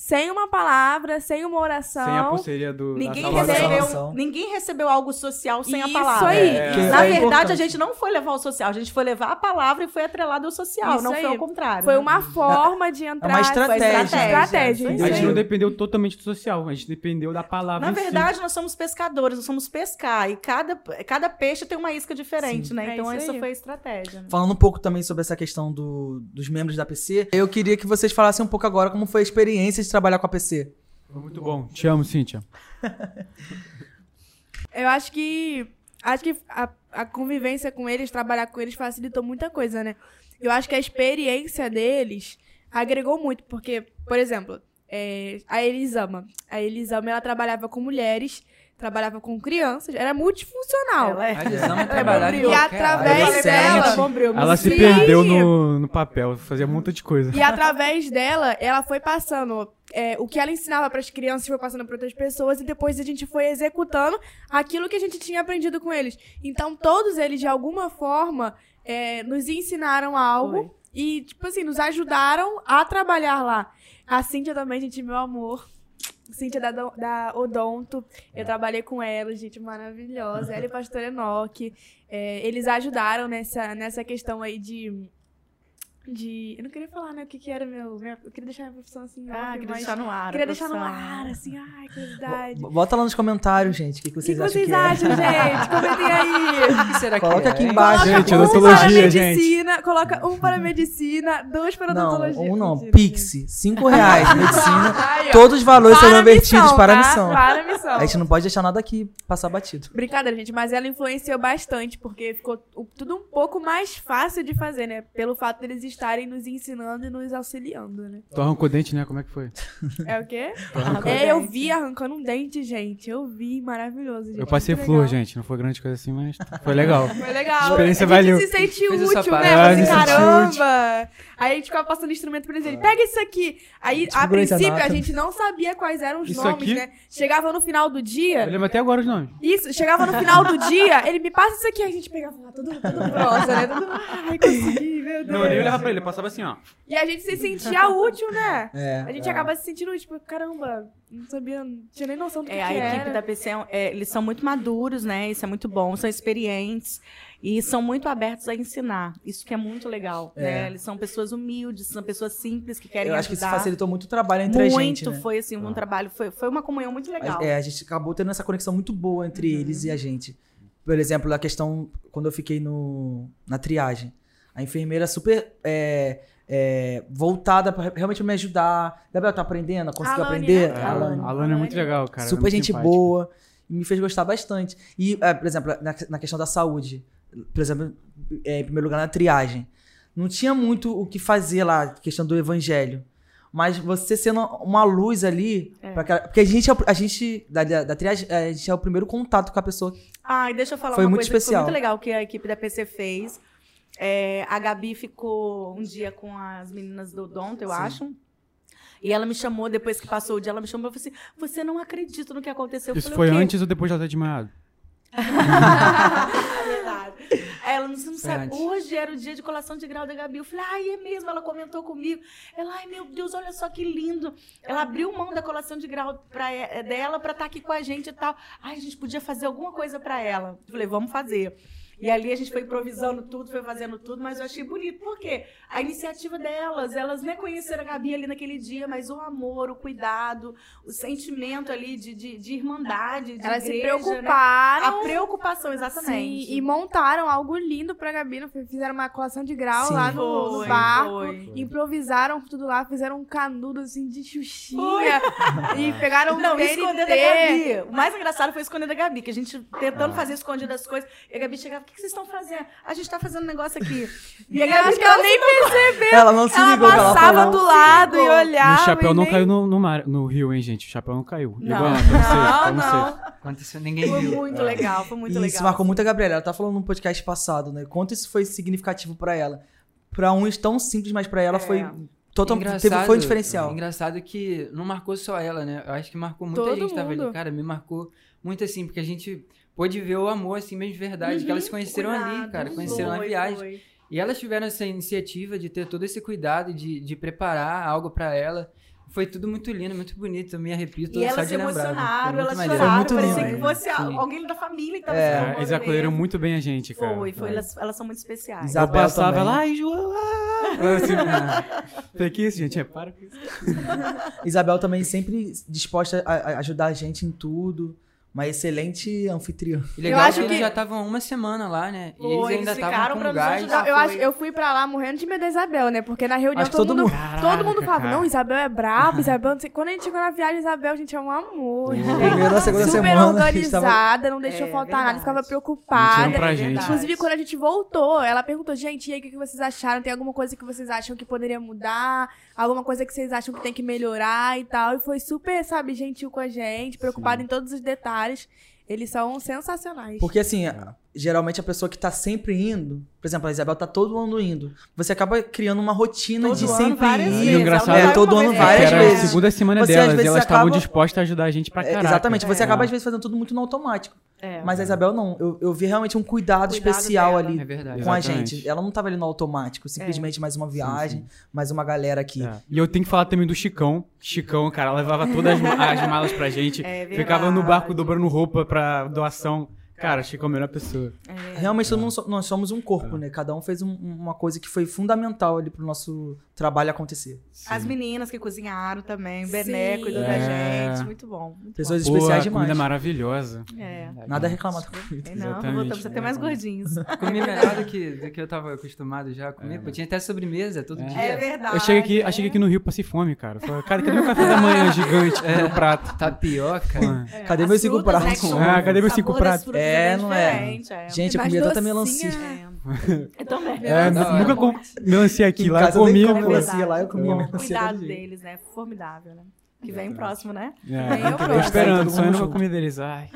sem uma palavra, sem uma oração. Sem a pulseirinha do ninguém recebeu, ninguém recebeu algo social sem Isso a palavra. Aí. É, Na é verdade, a gente não foi levar o social, a gente foi levar a palavra e foi atrelado ao social, Isso não aí. foi ao contrário. Foi uma forma de entrar. É uma estratégia. estratégia. A gente não dependeu totalmente do social, a gente dependeu da palavra. Na verdade, si. nós somos pescadores, nós somos pescar e cada, cada peixe tem uma isca diferente, Sim. né? É então essa foi a estratégia. Né? Falando um pouco também sobre essa questão do, dos membros da PC, eu queria que vocês falassem um pouco agora como foi a experiência de trabalhar com a PC. Foi muito bom. Te amo, Cíntia. *laughs* Eu acho que. Acho que a, a convivência com eles, trabalhar com eles, facilitou muita coisa, né? Eu acho que a experiência deles agregou muito, porque, por exemplo, é, a Elisama. A Elisama, ela trabalhava com mulheres trabalhava com crianças, era multifuncional. Ela é. A E através dela. Ela se perdeu no, no papel, fazia um monte de coisa. E através dela, ela foi passando. É, o que ela ensinava para as crianças foi passando para outras pessoas e depois a gente foi executando aquilo que a gente tinha aprendido com eles. Então, todos eles, de alguma forma, é, nos ensinaram algo foi. e, tipo assim, nos ajudaram a trabalhar lá. A Cíntia também, gente, meu amor. Cíntia da, da Odonto, eu trabalhei com ela, gente maravilhosa. Ela e pastor Enoque. É, eles ajudaram nessa, nessa questão aí de de. Eu não queria falar, né, o que, que era meu. Minha, eu queria deixar a profissão assim. Ah, queria deixar no ar. Queria deixar no ar, assim, ai, que verdade. Bota lá nos comentários, gente, o que, que vocês que acham. O que vocês acham, é? gente? Comentem aí. *laughs* O que será que Coloca é? aqui embaixo. Coloca gente, um odontologia, gente. medicina, coloca um para medicina, dois para não, odontologia. Um não, Pix, cinco reais, *laughs* medicina. Ai, todos os valores serão vertidos para a tá? missão. Para a missão. A gente não pode deixar nada aqui passar batido. Brincadeira, gente, mas ela influenciou bastante, porque ficou tudo um pouco mais fácil de fazer, né? Pelo fato deles estarem nos ensinando e nos auxiliando, né? Tu arrancou dente, né? Como é que foi? É o quê? É, eu vi arrancando um dente, gente. Eu vi, maravilhoso. Gente. Eu passei flor, gente. Não foi grande coisa assim, mas foi legal. *laughs* Foi legal. A experiência a valeu. gente se sentiu útil, né? Assim, caramba. Aí a gente ficava passando instrumento pra eles. Pega isso aqui. Aí, a princípio, a gente não sabia quais eram os isso nomes, aqui? né? Chegava no final do dia. Eu lembro até agora os nomes. Isso, chegava no final do dia, ele me passa isso aqui. A gente pegava lá, tudo, tudo prosa, né? Tudo, ai, consegui, meu Deus. Não, eu nem olhava pra ele, passava assim, ó. E a gente se sentia útil, né? É, a gente é. acaba se sentindo útil, tipo, caramba, não sabia, não tinha nem noção do que, é, que a equipe da PC, é, é, eles são muito maduros, né? Isso é muito bom, são experientes e são muito abertos a ensinar. Isso que é muito legal, é. né? Eles são pessoas humildes, são pessoas simples que querem Eu acho ajudar. que isso facilitou muito o trabalho entre muito, a gente, Muito, né? foi assim, um ah. trabalho, foi, foi uma comunhão muito legal. É, a gente acabou tendo essa conexão muito boa entre uhum. eles e a gente. Por exemplo, a questão, quando eu fiquei no, na triagem, a enfermeira super é, é, voltada para realmente me ajudar. Gabriel, tá aprendendo? Conseguiu aprender? É, a Alane. A Alane é muito legal, cara. Super é gente simpática. boa. E me fez gostar bastante. E, é, por exemplo, na, na, questão da saúde. Por exemplo, é, em primeiro lugar, na triagem. Não tinha muito o que fazer lá, questão do evangelho. Mas você sendo uma luz ali. É. pra aquela- porque a gente, é o- a gente da, da, da triagem, é, a gente é o primeiro contato com a pessoa. Ah, e deixa eu falar Foi uma muito coisa que especial. foi muito legal que a equipe da PC fez. É, a Gabi ficou um dia com as meninas do Donto, eu Sim. acho. E ela me chamou, depois que passou o dia, ela me chamou e falou assim: Você não acredita no que aconteceu. Eu Isso falei, foi antes ou depois ter desmaiado? *laughs* É verdade. Ela não, não sabe. Hoje era o dia de colação de grau da Gabi. Eu falei, ai, é mesmo. Ela comentou comigo. Ela, ai, meu Deus, olha só que lindo. Ela abriu mão da colação de grau pra, eh, dela pra estar aqui com a gente e tal. Ai, a gente podia fazer alguma coisa pra ela. Eu falei, vamos fazer. E ali a gente foi improvisando tudo, foi fazendo tudo, mas eu achei bonito. Por quê? A iniciativa delas, elas nem conheceram a Gabi ali naquele dia, mas o amor, o cuidado, o sentimento ali de, de, de irmandade, de Elas se igreja, né? preocuparam. A preocupação, exatamente. Sim, e montaram algo lindo pra Gabi. foi? Fizeram uma colação de grau Sim. lá no, Foi, barco. foi. Improvisaram tudo lá, fizeram um canudo assim de xuxinha. E pegaram um Não, TNT. esconder da Gabi. O mais engraçado foi esconder da Gabi, que a gente tentando fazer escondido as coisas. E a Gabi chegava, que que vocês estão fazendo? A gente tá fazendo um negócio aqui. E *laughs* a Eu acho que ela nem percebeu. Ela não se Ela ligou ela passava do lado e olhava. e o chapéu e não nem- caiu no, no, mar, no rio, hein, gente? O chapéu não caiu. Não, Igual não, vocês. não. Aconteceu, ninguém Foi viu. muito legal, foi muito e legal. isso marcou muito a Gabriela. Ela tá falando no podcast passado, né? Quanto isso foi significativo pra ela. Pra uns tão simples, mas pra ela É. foi total, Engraçado- teve, foi um diferencial. Engraçado que não marcou só ela, né? Eu acho que marcou muita Todo gente que tava mundo. ali. Cara, me marcou muito assim, porque a gente pôde ver o amor, assim, mesmo de verdade. que elas se conheceram ali, Cuidado, cara. Conheceram na foi, viagem. foi. E elas tiveram essa iniciativa de ter todo esse cuidado, de, de preparar algo pra ela. Foi tudo muito lindo, muito bonito. Eu me arrepio todo E só elas de se emocionaram, elas maneiro. choraram. muito parecia lindo. que fosse Sim. alguém da família que tava É. É, eles acolheram muito bem a gente, cara. Foi, foi. É. Elas, elas são muito especiais. Eu Isabel passava também. lá, ai, João! Eu *laughs* assim, ah. Que isso, gente? É, para com isso. *laughs* Isabel também sempre disposta a, a ajudar a gente em tudo. Uma excelente anfitriã. E legal acho que eles que- já estavam uma semana lá, né? E Foi, eles eles ainda ficaram estavam pra com nos gás. ajudar. Não, eu, acho, eu fui pra lá morrendo de medo da Isabel, né? Porque na reunião todo, todo mundo, mundo. todo mundo falava, Caraca, não, Isabel é braba, Isabel não sei. Quando a gente chegou na viagem, Isabel, gente, é um amor. gente. Primeira, segunda Super semana. a gente tava- organizada, não deixou É, faltar nada, verdade. ficava preocupada. Pra É gente. Inclusive, quando a gente voltou, ela perguntou, gente, e aí, o que que vocês acharam? Tem alguma coisa que vocês acham que poderia mudar? Alguma coisa que vocês acham que tem que melhorar e tal? E foi super, sabe, gentil com a gente, preocupada em todos os detalhes. Eles são sensacionais. Porque assim, a- geralmente a pessoa que tá sempre indo, por exemplo, a Isabel tá todo ano indo. Você acaba criando uma rotina Todo de ano, sempre ir. vezes. E o engraçado Ela é vai todo ano É várias era vezes. a segunda semana Você, às delas e vezes, elas estavam acaba- dispostas a ajudar a gente pra É, caraca. exatamente, você É. acaba às vezes fazendo tudo muito no automático. É. Mas a Isabel não. Eu, eu vi realmente um cuidado, Cuidado especial dela. ali É verdade. com a Exatamente. gente. Ela não tava ali no automático, simplesmente mais uma viagem, mais uma galera aqui. É. E eu tenho que falar também do Chicão. Chicão, cara, levava todas as, as malas pra gente. É ficava no barco dobrando roupa pra doação. Cara, Chicão é a melhor pessoa. Realmente todo mundo so- nós somos um corpo, né? Cada um fez um- uma coisa que foi fundamental ali pro nosso trabalho acontecer. As meninas que cozinharam também, o Bené Sim. cuidou da É. gente. Muito bom. Muito Pessoas Pô, especiais a demais. comida é maravilhosa. bom. É. Nada a reclamar da comida. Não, Exatamente. voltamos até mais gordinhos. *laughs* Comi melhor do que, do que eu tava acostumado já a comer. Pô, tinha até sobremesa todo dia. É verdade. Eu cheguei aqui, é. eu cheguei aqui no Rio passei fome, cara. Falei, cara, cadê meu café da manhã gigante É. *laughs* no prato? Tapioca. Pô. É, Cadê meus cinco né, pratos? que Ah, cadê meus cinco pratos? É, bem não é? diferente, é. Gente, eu Mais comia tanta docinha. melancia. É. Eu também. É, hora. nunca com melancia aqui, Em lá eu comi. É melancia, lá eu comia É. melancia. Cuidado deles, né? Formidável, né? Que vem próximo, né? É, Bem, eu tô esperando, Todo sonhando mundo com a junto. comida deles. Ai.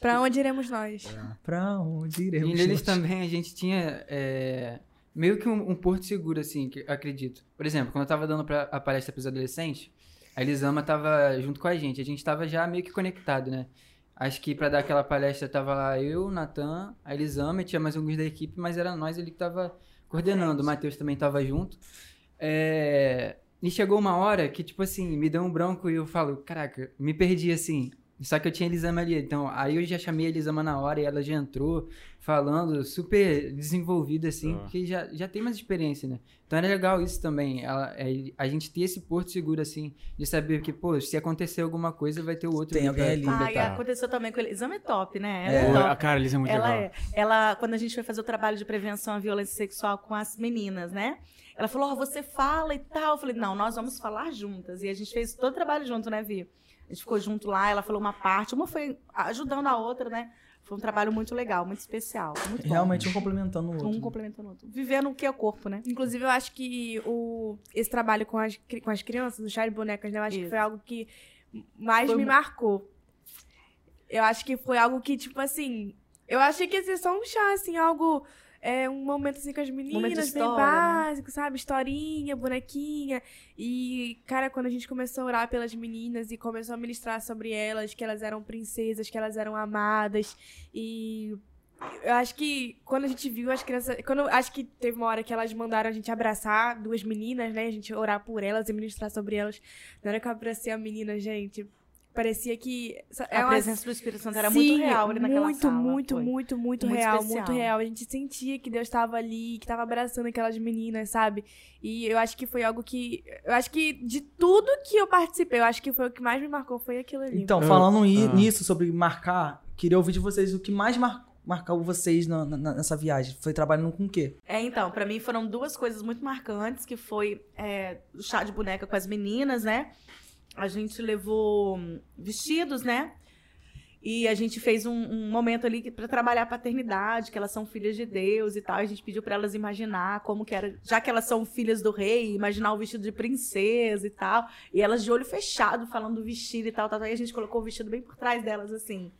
Pra onde iremos nós? Pra onde iremos? E neles nós? também a gente tinha é, meio que um, um porto seguro, assim, que eu acredito. Por exemplo, quando eu tava dando pra, a palestra pros adolescentes, a Elisama tava junto com a gente. A gente tava já meio que conectado, né? Acho que pra dar aquela palestra tava lá eu, Natan, a Elisama e tinha mais alguns da equipe, mas era nós ali que tava coordenando. O Matheus também tava junto. É, E chegou uma hora que, tipo assim, me deu um branco e eu falo, caraca, me perdi assim. Só que eu tinha a Elisama ali. Então, aí eu já chamei a Elisama na hora e ela já entrou falando, super desenvolvida, assim, Ah. porque já, já tem mais experiência, né? Então era legal isso também. Ela, é, a gente ter esse porto seguro, assim, de saber que, pô, se acontecer alguma coisa, vai ter o outro Tem alguém ali. Ah, e completar. aconteceu também com ele. Exame é top, né? Ela É. é, top. a cara, eles é muito ela legal. é. Ela, quando a gente foi fazer o trabalho de prevenção à violência sexual com as meninas, né? Ela falou, ó, você fala e tal. Eu falei, não, nós vamos falar juntas. E a gente fez todo o trabalho junto, né, Vi? A gente ficou junto lá, ela falou uma parte, uma foi ajudando a outra, né? Foi um trabalho muito legal, muito especial. Muito Realmente um complementando o outro. Um complementando o outro. Vivendo o que é o corpo, né? Inclusive, eu acho que o, esse trabalho com as, com as crianças, o chá de bonecas, né? Eu acho Isso. que foi algo que mais foi me marcou. Eu acho que foi algo que, tipo assim. Eu achei que ia ser só um chá, assim, algo é um momento assim com as meninas, história, bem né? básico, né? sabe? Historinha, bonequinha. E, cara, quando a gente começou a orar pelas meninas e começou a ministrar sobre elas, que elas eram princesas, que elas eram amadas. E eu acho que quando a gente viu as crianças. Quando, acho que teve uma hora que elas mandaram a gente abraçar duas meninas, né? A gente orar por elas e ministrar sobre elas. Na hora que eu abracei a menina, gente, Parecia que. É a presença do Espírito Santo era Sim, muito real ali naquela muito, sala. Muito, muito, muito, muito real, especial. muito real. A gente sentia que Deus estava ali, que estava abraçando aquelas meninas, sabe? E eu acho que foi algo que. Eu acho que de tudo que eu participei, eu acho que foi o que mais me marcou, foi aquilo ali. Então, falando ah. nisso, sobre marcar, queria ouvir de vocês o que mais marcou marcou vocês na, na, nessa viagem? Foi trabalhando com o quê? É, então, para mim foram duas coisas muito marcantes, que foi é, o chá de boneca com as meninas, né? A gente levou vestidos, né? E a gente fez um, um momento ali para trabalhar a paternidade, que elas são filhas de Deus e tal. A gente pediu para elas imaginar como que era, já que elas são filhas do rei, imaginar o vestido de princesa e tal. E elas de olho fechado falando do vestido e tal, tal, tal. E a gente colocou o vestido bem por trás delas assim.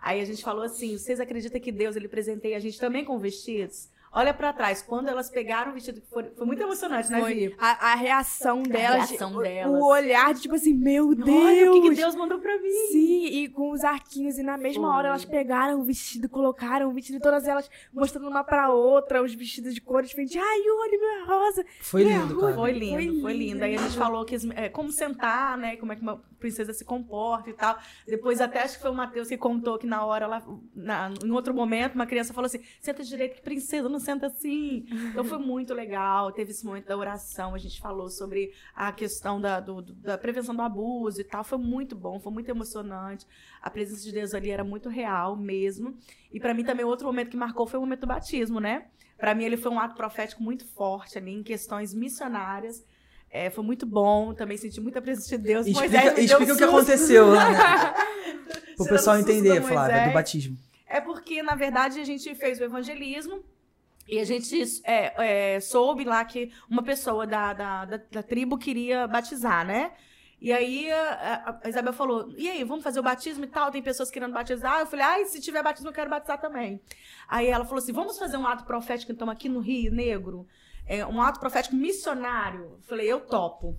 Aí a gente falou assim: vocês acreditam que Deus ele presenteia a gente também com vestidos? Olha para trás. Quando elas pegaram o vestido, foi, foi muito emocionante, né, Vi? A, a, reação delas. A reação delas. O olhar de tipo assim, meu Deus. Olha o que, que Deus mandou pra mim. Sim, e com os arquinhos. E na mesma foi. hora elas pegaram o vestido, colocaram o vestido, todas elas mostrando uma pra outra, os vestidos de cores diferentes. Ai, olha, minha rosa. Foi lindo, cara. Foi lindo, foi lindo. Foi lindo. Aí a gente falou que, é, como sentar, né? Como é que uma princesa se comporta e tal. Depois até acho que foi o Matheus que contou que na hora, lá, na, em outro momento, uma criança falou assim, senta direito que princesa não senta assim. Então foi muito legal. Teve esse momento da oração, a gente falou sobre a questão da, do, da prevenção do abuso e tal. Foi muito bom, foi muito emocionante. A presença de Deus ali era muito real mesmo. E para mim também outro momento que marcou foi o momento do batismo, né? Para mim ele foi um ato profético muito forte ali em questões missionárias. É, foi muito bom, também senti muita presença de Deus. Explica, Moisés explica o que aconteceu né? *laughs* Pro pessoal entender, Flávia, do batismo. É porque, na verdade, a gente fez o evangelismo e a gente é, é, soube lá que uma pessoa da, da, da, da, tribo queria batizar, né? E aí a, a, Isabel falou: e aí, vamos fazer o batismo e tal? Tem pessoas querendo batizar. Eu falei: ai, se tiver batismo, eu quero batizar também. Aí ela falou assim: vamos fazer um ato profético, então, aqui no Rio Negro? É, um ato profético missionário. Eu falei: eu topo.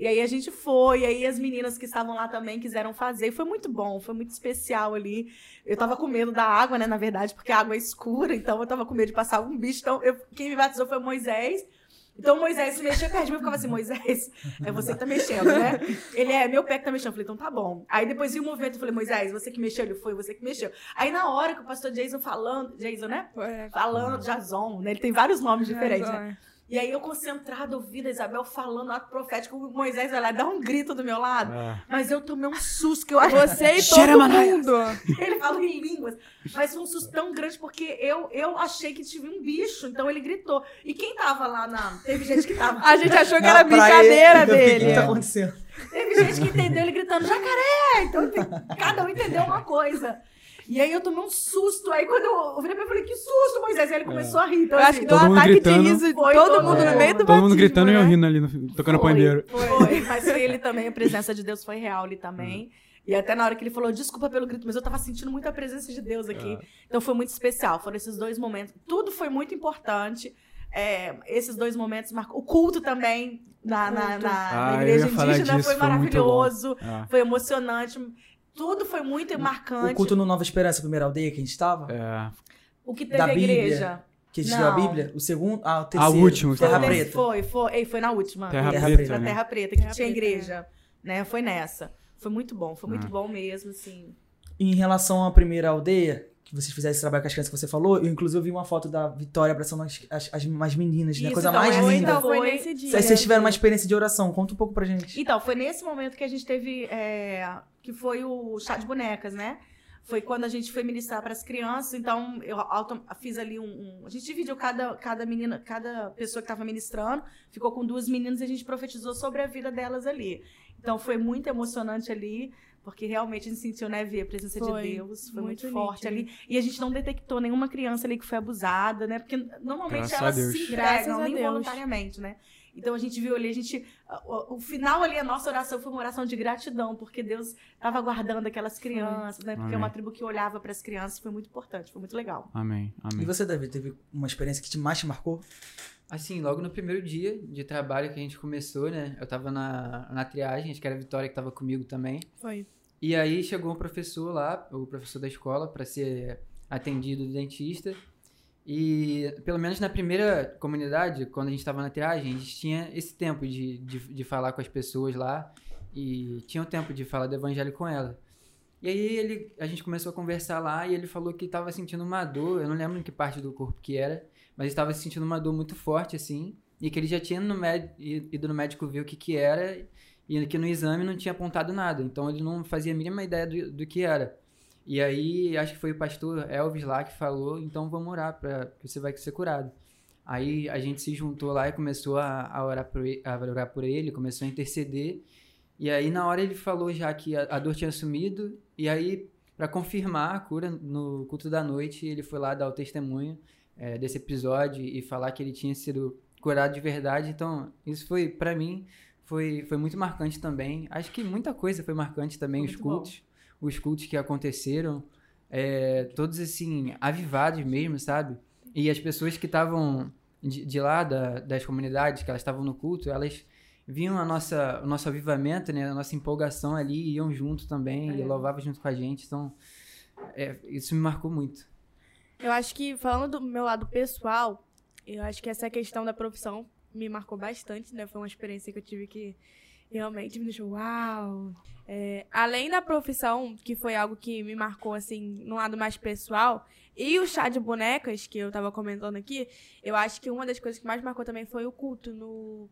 E aí a gente foi, e aí as meninas que estavam lá também quiseram fazer. E foi muito bom, foi muito especial ali. Eu tava com medo da água, né, na verdade, porque a água é escura, então eu tava com medo de passar um bicho. Então, eu, quem me batizou foi Moisés. Então Moisés se mexia perto de mim, eu ficava assim, Moisés, é você que tá mexendo, né? Ele é meu pé que tá mexendo. Eu falei, então tá bom. Aí depois vi o movimento, eu falei, Moisés, você que mexeu, ele foi, você que mexeu. Aí na hora que o pastor Jason falando, Jason, né? Falando, Jason, né? Ele tem vários nomes diferentes, né? E aí eu concentrado, ouvindo a Isabel falando ato profético, o Moisés vai lá dar um grito do meu lado. Ah. Mas eu tomei um susto que eu você e *laughs* todo mundo. Ele fala em línguas. Mas foi um susto tão grande porque eu, eu achei que tive um bicho, então ele gritou. E quem tava lá na. Teve gente que tava. *laughs* A gente achou que era brincadeira dele. O que tá acontecendo? Teve gente que entendeu ele gritando jacaré! Então cada um entendeu uma coisa. E aí eu tomei um susto. Aí quando eu virei pra ele, falei, que susto, Moisés. Aí ele começou é. a rir. Então, eu acho que deu um ataque gritando, de riso foi todo mundo é, no meio do Todo mundo gritando né? e eu rindo ali, no, tocando foi, pandeiro. Foi, *laughs* foi. Mas ele também, a presença de Deus foi real ali também. E até na hora que ele falou, desculpa pelo grito, mas eu tava sentindo muita presença de Deus aqui. É. Então foi muito especial. Foram esses dois momentos. Tudo foi muito importante. É, esses dois momentos marcou. O culto também na, na, na, ah, na igreja indígena disso, foi maravilhoso, foi, foi emocionante. Tudo foi muito marcante. O culto no Nova Esperança, a primeira aldeia que a gente estava? É. O que teve da a igreja. Que a gente a Bíblia? O segundo? Ah, o terceiro. A última. Terra foi Preta. Foi, foi. Ei, foi na última. Terra, Terra Preta. Preta. Na Terra Preta, que Terra tinha Preta, igreja. É. Né? Foi nessa. Foi muito bom, foi muito ah. bom mesmo, assim. Em relação à primeira aldeia, que vocês fizeram esse trabalho com as crianças que você falou, eu inclusive vi uma foto da Vitória abraçando as, as, as, as meninas, né? Isso, né? Coisa então, mais linda. Então, foi nesse dia. Vocês tiveram uma experiência de oração, conta um pouco pra gente. Então, foi nesse momento que a gente teve é, que foi o chá de bonecas, né? Foi quando a gente foi ministrar para as crianças, então eu auto, fiz ali um, um, A gente dividiu cada, cada menina, cada pessoa que estava ministrando, ficou com duas meninas e a gente profetizou sobre a vida delas ali. Então foi muito emocionante ali, porque realmente a gente sentiu, né, ver a presença Foi, de Deus, foi muito, muito forte ali. E a gente não detectou nenhuma criança ali que foi abusada, né? Porque normalmente Graças a elas Deus. se entregam, nem Deus. voluntariamente, né? Então a gente viu ali, a gente. O, o final ali, a nossa oração foi uma oração de gratidão, porque Deus estava guardando aquelas crianças, né? Porque Amém. é uma tribo que olhava para as crianças, foi muito importante, foi muito legal. Amém, E amém. você, David, teve uma experiência que te mais te marcou? Assim, logo no primeiro dia de trabalho que a gente começou, né? Eu tava na, na triagem, acho que era a Vitória que tava comigo também. Foi. E aí chegou um professor lá, o professor da escola, para ser atendido do dentista. E pelo menos na primeira comunidade, quando a gente estava na triagem, a gente tinha esse tempo de, de, de falar com as pessoas lá e tinha o tempo de falar do evangelho com ela. E aí ele, a gente começou a conversar lá e ele falou que estava sentindo uma dor, eu não lembro em que parte do corpo que era, mas estava sentindo uma dor muito forte assim, e que ele já tinha no med- ido no médico ver o que que era e que no exame não tinha apontado nada, então ele não fazia a mínima ideia do, do que era. E aí, acho que foi o pastor Elvis lá que falou, então vamos orar que você vai ser curado. Aí a gente se juntou lá e começou a, a, orar, por ele, a orar por ele, começou a interceder. E aí na hora ele falou já que a, a dor tinha sumido, e aí para confirmar a cura no culto da noite, ele foi lá dar o testemunho eh, desse episódio e falar que ele tinha sido curado de verdade. Então, isso foi para mim foi, foi muito marcante também. Acho que muita coisa foi marcante também, Foi os muito bom. Os cultos que aconteceram, é, todos assim, avivados mesmo, sabe? E as pessoas que estavam de, de lá, da- das comunidades, que elas estavam no culto, elas viam a nossa, o nosso avivamento, né? A nossa empolgação ali, e iam junto também, e É. louvavam junto com a gente. Então, é, isso me marcou muito. Eu acho que, falando do meu lado pessoal, eu acho que essa questão da profissão me marcou bastante, né? Foi uma experiência que eu tive que realmente me deixou uau. É, além da profissão, que foi algo que me marcou, assim, no lado mais pessoal, e o chá de bonecas, que eu tava comentando aqui, eu acho que uma das coisas que mais marcou também foi o culto no.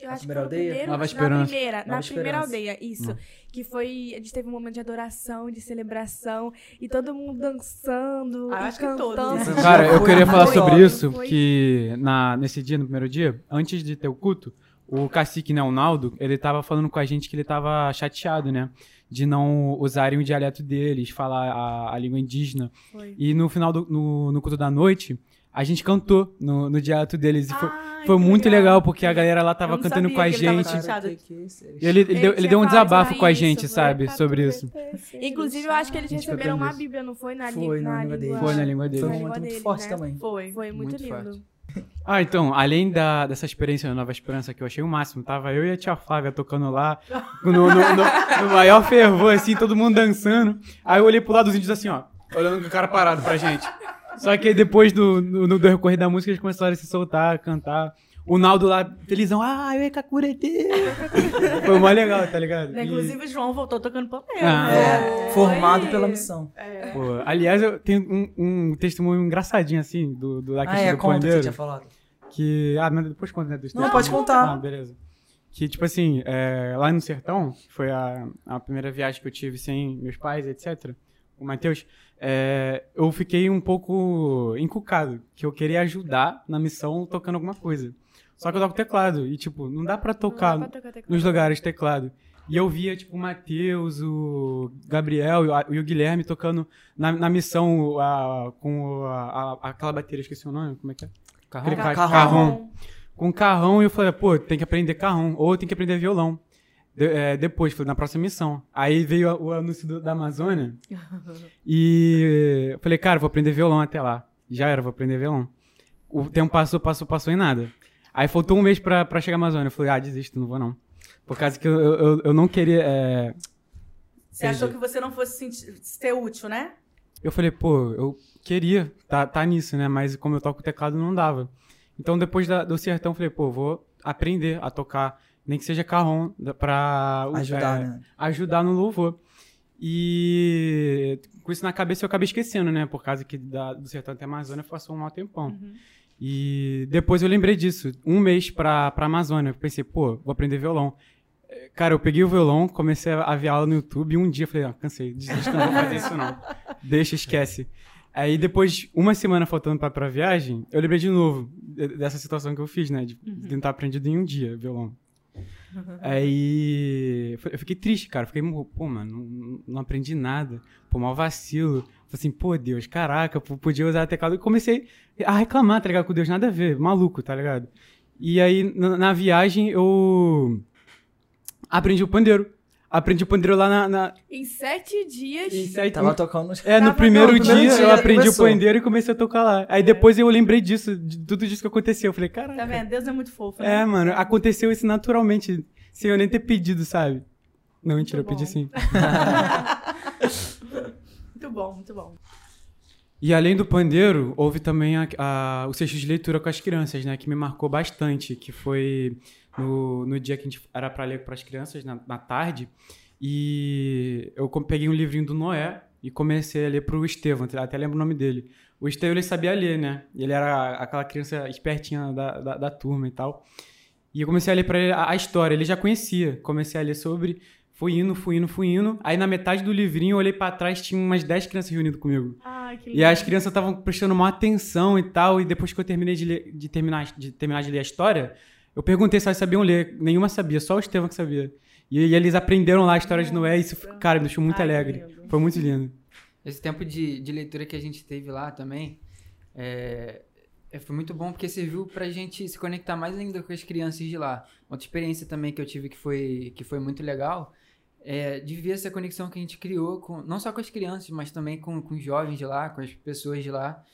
Eu Na acho que primeira foi no aldeia? primeiro, Nova na Esperança. primeira, na Nova primeira Esperança. aldeia, isso. Hum. Que foi. A gente teve um momento de adoração, de celebração, e todo mundo dançando. Ah, eu e acho que todos, cantando. né? Cara, eu Foi queria falar sobre isso, Foi. que na, nesse dia, no primeiro dia, antes de ter o culto, o cacique, né, o Naldo, ele tava falando com a gente que ele tava chateado, né, de não usarem o dialeto deles, falar a, a língua indígena. Foi. E no final do no, no culto da noite, a gente cantou no, no dialeto deles. E foi, Ai, foi que muito legal. legal, porque a galera lá tava cantando com a ele gente. chateado. E ele, ele, deu, ele deu um desabafo com a gente, foi sabe, sobre isso. Inclusive, eu acho que eles foi receberam uma. Bíblia, não foi? Na, Foi, li- na na língua deles. Foi na língua Foi dele. Na momento língua muito deles, forte né? também. Foi. Foi muito, Muito lindo. Ah, então, além da, dessa experiência na Nova Esperança que eu achei o máximo, tava eu e a tia Flávia tocando lá, no, no, no- no *laughs* maior fervor, assim, todo mundo dançando. Aí eu olhei pro lado dos índios assim, ó, olhando com o cara parado pra gente. Só que depois do, no, no decorrer da música, eles começaram a se soltar, a cantar. O Naldo lá, felizão, ah, eu e Kakurete. *laughs* Foi mó legal, tá ligado? E- Inclusive, o João voltou tocando pandeiro. Ah, né? É, formado Foi. pela missão. Pô, aliás, eu tenho um, um testemunho engraçadinho, assim, do, do da Ah, questão é, do conta o que você pandeiro. tinha falado. Que. Ah, mas depois conta, né? dos Não, pode contar. Ah, beleza. Que, tipo assim, é, lá no sertão, que foi a, a primeira viagem que eu tive sem meus pais, etc., o Matheus, é, eu fiquei um pouco encucado, que eu queria ajudar na missão tocando alguma coisa. Só que eu toco teclado, e, tipo, não dá pra tocar dá pra tocar nos lugares teclado. E eu via, tipo, o Matheus, o Gabriel e o, Guilherme tocando na, na missão a- com a, a- aquela bateria, esqueci o nome, como é que é? Ca- Carrão. carrão. Com carrão, e eu falei, pô, tem que aprender carrão, ou tem que aprender violão. De- é, depois, falei, na próxima missão. Aí veio o anúncio do- da Amazônia, *laughs* e eu falei, cara, vou aprender violão até lá. Já era, vou aprender violão. O tempo passou, passou, passou em nada. Aí faltou um mês pra, pra chegar à Amazônia. Eu falei, ah, desisto, não vou não. Por causa que eu, eu, eu não queria. é, Você achou que você não fosse sentir- ser útil, né? Eu falei, pô, eu queria tá, tá nisso, né? Mas como eu toco teclado, não dava. Então depois da- do sertão, eu falei, pô, vou aprender a tocar, nem que seja carrom, pra Ajudar, é, né? ajudar no louvor. E com isso na cabeça eu acabei esquecendo, né? Por causa que da- do sertão até a Amazônia passou um mau tempão. E depois eu lembrei disso. Um mês pra, pra Amazônia. Eu pensei, pô, vou aprender violão. Cara, eu peguei o violão, comecei a ver aula no YouTube e um dia eu falei, ah, cansei, desisto, não vou fazer isso não. *laughs* Deixa, esquece. Aí depois, uma semana faltando pra, pra viagem, eu lembrei de novo de- dessa situação que eu fiz, né? De, de tentar aprendido em um dia violão. Aí eu fiquei triste, cara. Fiquei, pô, mano, não, não aprendi nada. Pô, mal vacilo. Falei assim, pô, Deus, caraca, podia usar teclado. E comecei a reclamar, tá ligado? Com Deus, nada a ver, maluco, tá ligado? E aí, na, na viagem, eu aprendi o pandeiro. Aprendi o pandeiro lá na. na... Em sete dias. Em sete... Tava tocando. É, no primeiro, dia, dia, eu aprendi começou. o pandeiro e comecei a tocar lá. Aí é. depois eu lembrei disso, de tudo isso que aconteceu. Eu falei, cara. Tá vendo? Deus é muito fofo. Né? É, mano, aconteceu isso naturalmente, sem eu nem ter pedido, sabe? Não, mentira, muito eu pedi sim. *laughs* muito bom, muito bom. E além do pandeiro, houve também a, a, o sexto de leitura com as crianças, né? Que me marcou bastante, que foi no, no dia que a gente era para ler para as crianças, na, na, tarde. E eu peguei um livrinho do Noé e comecei a ler para o Estevão, até lembro o nome dele. O Estevão, ele sabia ler, né? Ele era aquela criança espertinha da, da, da turma e tal. E eu comecei a ler para ele a, a história, ele já conhecia. Comecei a ler sobre Fui indo, fui indo, fui indo. Aí na metade do livrinho eu olhei para trás, tinha umas 10 crianças reunidas comigo. Ah, que E as crianças estavam prestando uma atenção e tal. E depois que eu terminei de, ler, de, terminar, de terminar de ler a história, eu perguntei se elas sabiam ler. Nenhuma sabia, só o Estevão que sabia. E, e eles aprenderam lá a história de Noé e isso, cara, me deixou muito Ai, alegre. Foi muito lindo. Esse tempo de, de leitura que a gente teve lá também é, é, foi muito bom porque serviu pra gente se conectar mais ainda com as crianças de lá. Outra experiência também que eu tive que foi, que foi muito legal é, de ver essa conexão que a gente criou, com, não só com as crianças, mas também com, com os jovens de lá, com as pessoas de lá.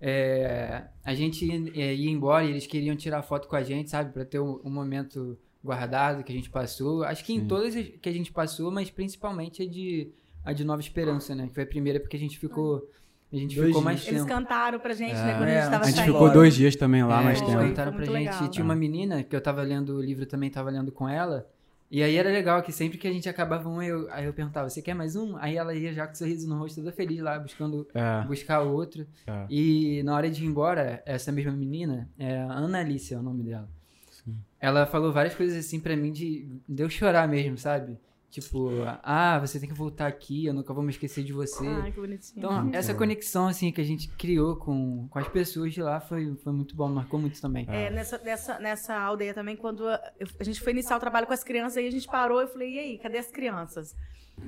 É, a gente ia, é, ia, embora e eles queriam tirar foto com a gente, sabe? Para ter um, um, momento guardado que a gente passou. Acho que Sim. em todas que a gente passou, mas principalmente a de, a de Nova Esperança, né? Que foi a primeira porque a gente ficou. A gente dois ficou mais tempo. Eles cantaram pra gente, é. né? Quando a gente tava A gente saindo. ficou dois dias também lá, é, mais tempo. Eles cantaram pra gente. Legal. Tinha uma menina que eu tava lendo o livro também, tava lendo com ela. E aí era legal que sempre que a gente acabava um, eu, aí eu perguntava, você quer mais um? Aí ela ia já com um sorriso no rosto, toda feliz lá, buscando é. buscar outro. É. E na hora de ir embora, essa mesma menina, é Ana Alice é o nome dela. Sim. Ela falou várias coisas assim para mim de, de eu chorar mesmo, sabe? Tipo, ah, você tem que voltar aqui, eu nunca vou me esquecer de você. Ah, que bonitinho. Então, essa conexão, assim, que a gente criou com, com as pessoas de lá foi, foi muito bom, marcou muito também. É, nessa, nessa, nessa aldeia também, quando a, a gente foi iniciar o trabalho com as crianças, aí a gente parou e falei, e aí, cadê as crianças?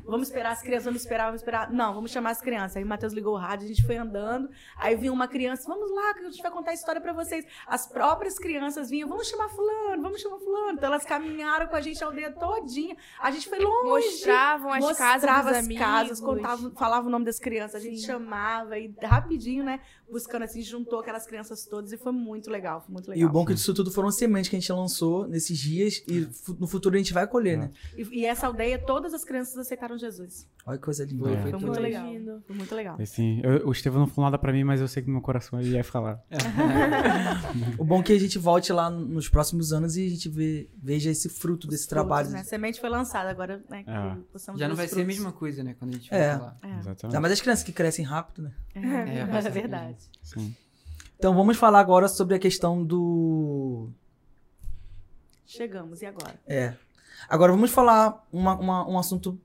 Vamos esperar as crianças, vamos esperar, vamos esperar. Não, vamos chamar as crianças. Aí o Matheus ligou o rádio, a gente foi andando. Aí vinha uma criança, vamos lá, que a gente vai contar a história para vocês. As próprias crianças vinham, vamos chamar fulano, vamos chamar fulano. Então elas caminharam com a gente a aldeia todinha. A gente foi longe. Mostravam as mostrava casas as amigos. casas, contavam, falava o nome das crianças. A gente Sim. chamava e rapidinho, né, buscando assim, juntou aquelas crianças todas e foi muito legal, foi muito legal. E o bom é que disso tudo foram sementes que a gente lançou nesses dias e no futuro a gente vai colher, é. né? E, e essa aldeia, todas as crianças aceitaram Jesus. Olha que coisa linda. Foi, foi muito legal. Foi muito legal. Assim, eu, o Estevão não falou nada pra mim, mas eu sei que no meu coração ele ia falar. *laughs* o bom é que a gente volte lá nos próximos anos e a gente vê, veja esse fruto desse frutos, trabalho. Né? A semente foi lançada, agora né, é. Já não vai frutos. ser a mesma coisa, né? Quando a gente é. lá. É. Exatamente. mas as crianças que crescem rápido, né? É, é, é verdade. Sim. Então vamos falar agora sobre a questão do. Chegamos, e agora? É. Agora vamos falar uma, uma, um assunto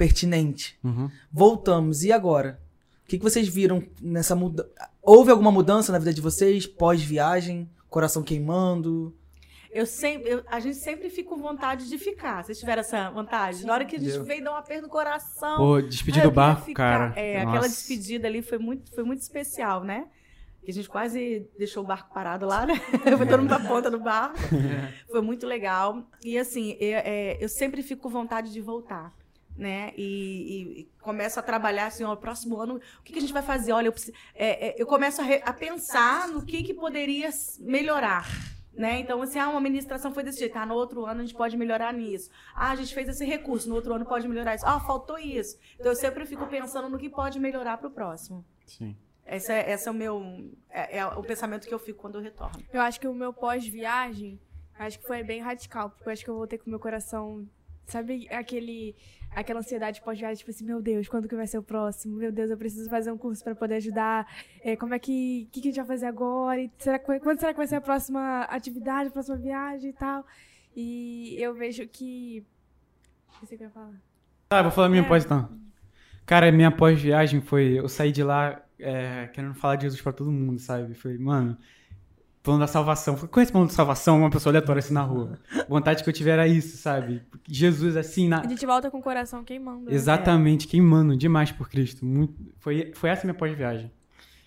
pertinente. Uhum. Voltamos, e agora? O que, que vocês viram nessa mudança? Houve alguma mudança na vida de vocês pós-viagem? Coração queimando? Eu sempre, eu, a gente sempre fica com vontade de ficar. Vocês tiveram essa vontade? Na hora que a gente veio dar um aperto no coração. Pô, despedir do barco, ficar, cara. É, Nossa. aquela despedida ali foi muito, foi muito especial, né? que a gente quase deixou o barco parado lá, né? *laughs* Foi todo mundo na ponta do barco. *laughs* Foi muito legal. E assim, eu, é, eu sempre fico com vontade de voltar. Né? E, e, começo a trabalhar assim, ó, próximo ano, o que, que a gente vai fazer? Olha, eu, preciso, é, é, eu começo a, re, a, pensar no que, que poderia melhorar. Né? Então, assim, ah, uma administração foi desse jeito, ah, no outro ano a gente pode melhorar nisso. Ah, a gente fez esse recurso, no outro ano pode melhorar isso. Ah, faltou isso. Então, eu sempre fico pensando no que pode melhorar para o próximo. Sim. Esse é, esse é o meu. É, é, o pensamento que eu fico quando eu retorno. Eu acho que o meu pós-viagem, acho que foi bem radical, porque eu acho que eu voltei com o meu coração. Sabe aquele, aquela ansiedade pós-viagem, tipo assim, meu Deus, quando que vai ser o próximo? Meu Deus, eu preciso fazer um curso para poder ajudar. É, como é que, que, que a gente vai fazer agora? E será, quando será que vai ser a próxima atividade, a próxima viagem e tal? E eu vejo que. O que você quer falar? Ah, vou falar minha é. pós então. Cara, minha pós-viagem foi. Eu saí de lá é, querendo falar de Jesus para todo mundo, sabe? Foi, mano, plano da salvação. Conhece o plano da salvação? Uma pessoa aleatória assim na rua. Vontade que eu tiver era isso, sabe? Jesus assim na. A gente volta com o coração queimando. né? Exatamente, queimando demais por Cristo. Muito... Foi, foi essa minha pós-viagem.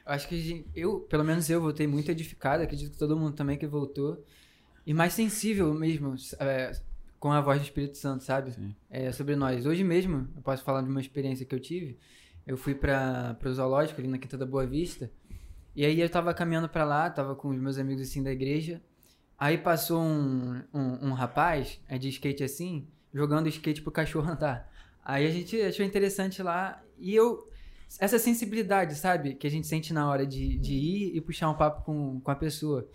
Acho que a gente- eu, pelo menos eu, voltei muito edificado. Acredito que todo mundo também que voltou. E mais sensível mesmo, é, com a voz do Espírito Santo, sabe? É, sobre nós. Hoje mesmo, eu posso falar de uma experiência que eu tive. Eu fui para o zoológico ali na Quinta da Boa Vista. E aí eu tava caminhando para lá, tava com os meus amigos assim da igreja. Aí passou um, um, um rapaz, é de skate assim, jogando skate pro cachorro *laughs* andar. Aí a gente achou interessante lá. E eu. Essa sensibilidade, sabe? Que a gente sente na hora de, de ir e puxar um papo com, com a pessoa.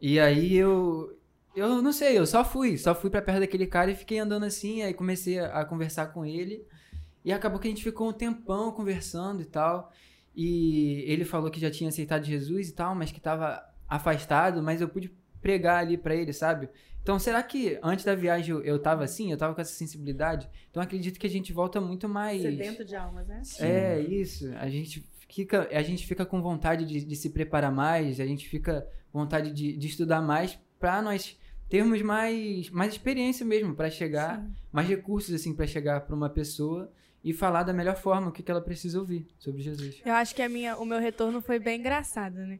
E aí eu. Eu não sei, eu só fui. Só fui pra perto daquele cara e fiquei andando assim. Aí comecei a, a conversar com ele. E acabou que a gente ficou um tempão conversando e tal. E ele falou que já tinha aceitado Jesus e tal, mas que tava afastado. Mas eu pude pregar ali pra ele, sabe? Então, será que antes da viagem eu, eu tava assim? Eu tava com essa sensibilidade? Então, acredito que a gente volta muito mais. Sedento de almas, né? É, isso. A gente fica, a gente fica com vontade de, de se preparar mais, a gente fica com vontade de, de estudar mais para nós termos mais, mais experiência mesmo para chegar, mais recursos assim para chegar para uma pessoa e falar da melhor forma o que, que ela precisa ouvir sobre Jesus. Eu acho que a minha, o meu retorno foi bem engraçado, né?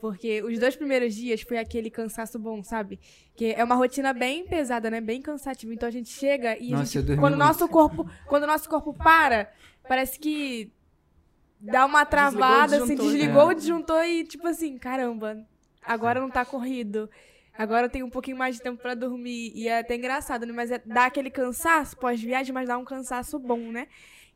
Porque os dois primeiros dias foi aquele cansaço bom, sabe? Que é uma rotina bem pesada, né? Bem cansativa. Então a gente chega e Nossa, eu gente, quando o muito. nosso corpo, quando o nosso corpo para, parece que dá uma travada, Desligou o assim, disjuntor, desligou né? o disjuntor e tipo assim, caramba, agora não tá corrido. Agora eu tenho um pouquinho mais de tempo pra dormir. E é até engraçado, né? Mas é, dá aquele cansaço pós-viagem, mas dá um cansaço bom, né?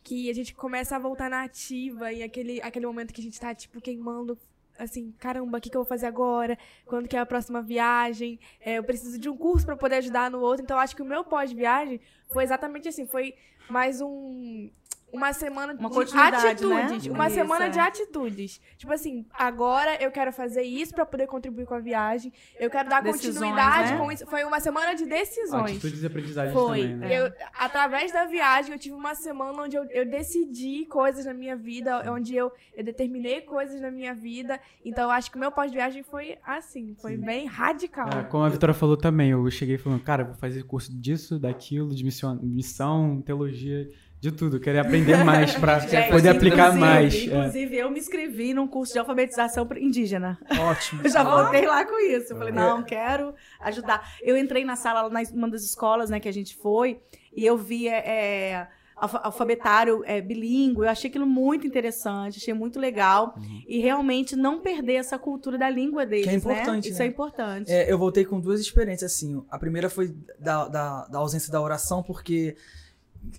Que a gente começa a voltar na ativa e aquele, aquele momento que a gente tá, tipo, queimando. Assim, caramba, o que, que eu vou fazer agora? Quando que é a próxima viagem? É, eu preciso de um curso pra poder ajudar no outro. Então, acho que o meu pós-viagem foi exatamente assim. Foi mais um... Uma semana Uma de né? atitudes. Uma Isso, semana é. de atitudes. Tipo assim, agora eu quero fazer isso pra poder contribuir com a viagem. Eu quero dar Decisões, continuidade né? com isso. Foi uma semana de decisões. Atitudes e aprendizagens Foi. também, né? Eu, através da viagem, eu tive uma semana onde eu, eu decidi coisas na minha vida, onde eu, eu determinei coisas na minha vida. Então, eu acho que o meu pós-viagem foi assim, foi bem radical. É, como a Vitória falou também, eu cheguei falando, cara, eu vou fazer curso disso, daquilo, de missão, missão teologia, de tudo. Eu queria aprender mais *laughs* pra Gente, poder aplicar inclusive- mais. é. Inclusive, eu me inscrevi num curso de alfabetização indígena. Ótimo. Eu *laughs* já voltei lá com isso. Eu falei, não, quero ajudar. Eu entrei na sala, lá numa das escolas, né, que a gente foi, e eu vi é, é, alfa- alfabetário é, bilíngue. Eu achei aquilo muito interessante, achei muito legal. E realmente não perder essa cultura da língua deles, Que é importante, né? Isso né? é importante. É, eu voltei com duas experiências, assim. A primeira foi da, da, da ausência da oração, porque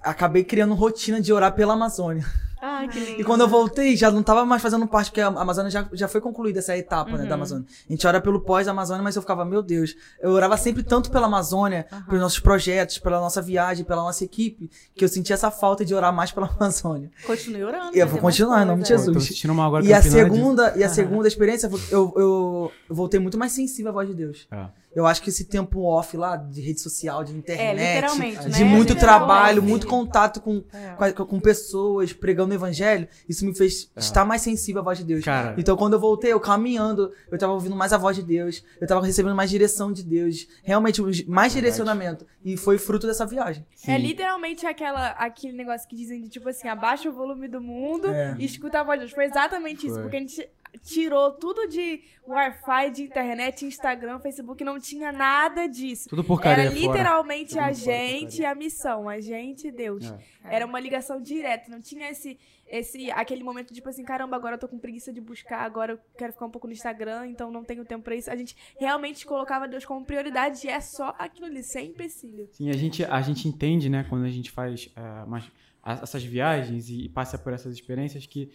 acabei criando rotina de orar pela Amazônia. Ai, que *laughs* lindo. E quando eu voltei, já não tava mais fazendo parte, porque a Amazônia já, já foi concluída essa etapa, né, da Amazônia. A gente ora pelo pós-Amazônia, mas eu ficava, meu Deus, eu orava sempre tanto pela Amazônia, pelos nossos projetos, pela nossa viagem, pela nossa equipe, que eu sentia essa falta de orar mais pela *laughs* Amazônia. Continue orando. E eu fazer vou continuar, em nome de Jesus. mal agora E a segunda, e a segunda experiência, eu, eu, eu voltei muito mais sensível à voz de Deus. É. Eu acho que esse tempo off lá, de rede social, de internet, literalmente, de né? muito trabalho, muito contato com, É. com, com pessoas, pregando o evangelho, isso me fez estar mais sensível à voz de Deus. Cara. Então, quando eu voltei, eu caminhando, eu tava ouvindo mais a voz de Deus, eu tava recebendo mais direção de Deus, realmente mais direcionamento. E foi fruto dessa viagem. É Sim. literalmente aquela, aquele negócio que dizem de tipo assim, abaixa o volume do mundo É. e escuta a voz de Deus. Foi exatamente isso, Foi. porque a gente tirou tudo de Wi-Fi, de internet, Instagram, Facebook, não tinha nada disso. Tudo porcaria Era fora. literalmente Tudo a fora, gente e a missão, a gente e Deus. É. Era uma ligação direta, não tinha esse, esse aquele momento tipo assim, caramba, agora eu tô com preguiça de buscar, agora eu quero ficar um pouco no Instagram, então não tenho tempo pra isso. A gente realmente colocava Deus como prioridade e é só aquilo ali, sem empecilho. Sim, a gente, a gente entende, né, quando a gente faz é, umas- a- essas viagens e passa por essas experiências, que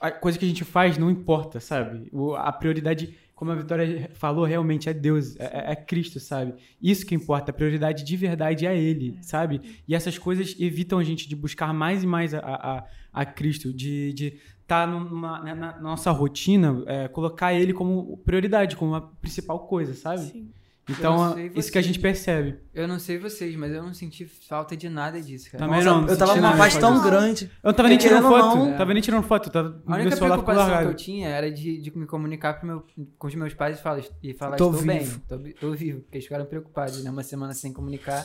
a coisa que a gente faz não importa, sabe? O- a prioridade, como a Vitória falou, realmente é Deus, é, é Cristo, sabe? Isso que importa, a prioridade de verdade é Ele, sabe? E essas coisas evitam a gente de buscar mais e mais a, a, a Cristo, de estar de tá numa, na, na nossa rotina, é, colocar Ele como prioridade, como a principal coisa, sabe? Sim. Então, isso que a gente percebe. Eu não sei vocês, mas eu não senti falta de nada disso, cara. Também não. Eu tava numa paz tão grande. Eu não tava nem tirando foto. Não, tava nem tirando foto. Tava a única preocupação que eu tinha era de, de me comunicar com, meu, com os meus pais e falar, e falar tô estou vivo. bem, tô, tô vivo. Porque eles ficaram preocupados, né? Uma semana sem comunicar.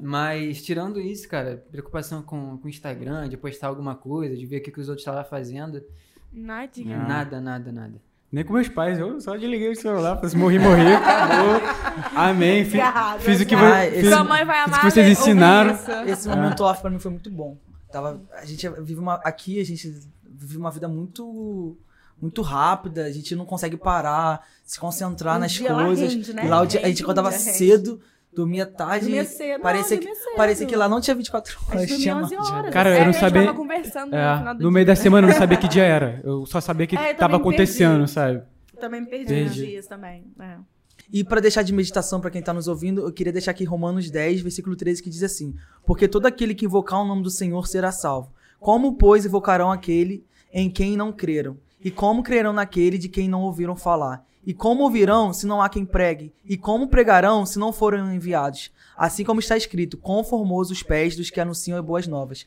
Mas, tirando isso, cara, preocupação com o Instagram, de postar alguma coisa, de ver o que, que os outros estavam fazendo. Nadinha. Nada, nada, nada. Nem com meus pais, eu só desliguei o celular, falei assim, morri, morri, acabou. Amém. Fiz, fiz o que, ah, fiz, Sua mãe vai amar fiz que vocês ensinaram. Esse momento off pra mim foi muito bom. Tava, a gente vive uma. Aqui a gente vive uma vida muito muito rápida, a gente não consegue parar, se concentrar um nas coisas. Rende, né? Lá a gente acordava cedo, dormia tarde. Dormia cedo. Parecia, não, que, cedo. parecia que lá não tinha 24 horas. Tinha 11 horas. Cara, eu não sabia. conversando é, no, no meio da semana eu não sabia que dia era. *laughs* Eu só sabia que é, tava acontecendo, perdi. sabe? Eu também me perdi nos dias também. É. E para deixar de meditação para quem está nos ouvindo, eu queria deixar aqui Romanos 10, versículo 13, que diz assim: Porque todo aquele que invocar o nome do Senhor será salvo. Como, pois, invocarão aquele em quem não creram? E como crerão naquele de quem não ouviram falar? E como ouvirão se não há quem pregue? E como pregarão se não forem enviados? Assim como está escrito, conformoso os pés dos que anunciam as boas novas.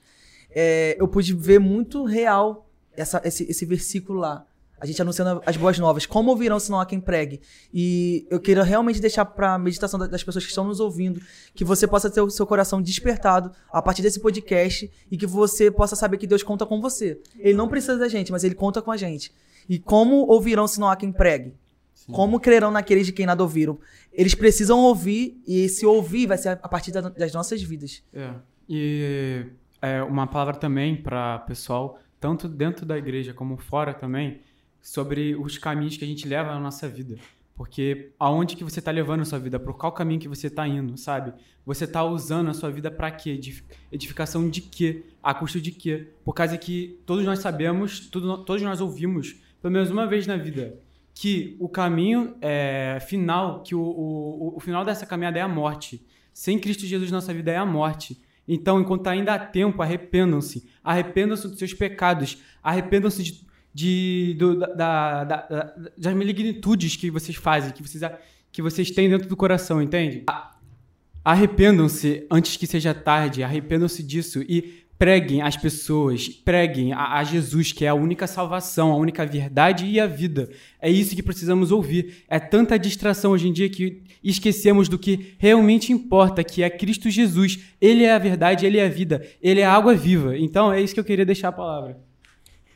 É, eu pude ver muito real essa, esse, esse versículo lá. A gente anunciando as boas novas. Como ouvirão se não há quem pregue? E eu queria realmente deixar para a meditação das pessoas que estão nos ouvindo, que você possa ter o seu coração despertado a partir desse podcast e que você possa saber que Deus conta com você. Ele não precisa da gente, mas ele conta com a gente. E como ouvirão se não há quem pregue? Como crerão naqueles de quem nada ouviram? Eles precisam ouvir, e esse ouvir vai ser a partir das nossas vidas. É. E é, uma palavra também para pessoal, tanto dentro da igreja como fora também, sobre os caminhos que a gente leva na nossa vida. Porque aonde que você está levando a sua vida? Por qual caminho que você está indo, sabe? Você está usando a sua vida para quê? Edificação de quê? A custo de quê? Por causa que todos nós sabemos, tudo, todos nós ouvimos, pelo menos uma vez na vida, que o caminho é, final, que o, o, o final dessa caminhada é a morte. Sem Cristo Jesus, nossa vida é a morte. Então, enquanto ainda há tempo, arrependam-se. Arrependam-se dos seus pecados. Arrependam-se de, de, da, da, da, das malignitudes que vocês fazem, que vocês, que vocês têm dentro do coração, entende? Arrependam-se antes que seja tarde. Arrependam-se disso e preguem às pessoas, preguem a, a, Jesus, que é a única salvação, a única verdade e a vida. É isso que precisamos ouvir. É tanta distração hoje em dia que esquecemos do que realmente importa, que é Cristo Jesus. Ele é a verdade, ele é a vida, ele é a água viva. Então é isso que eu queria deixar a palavra.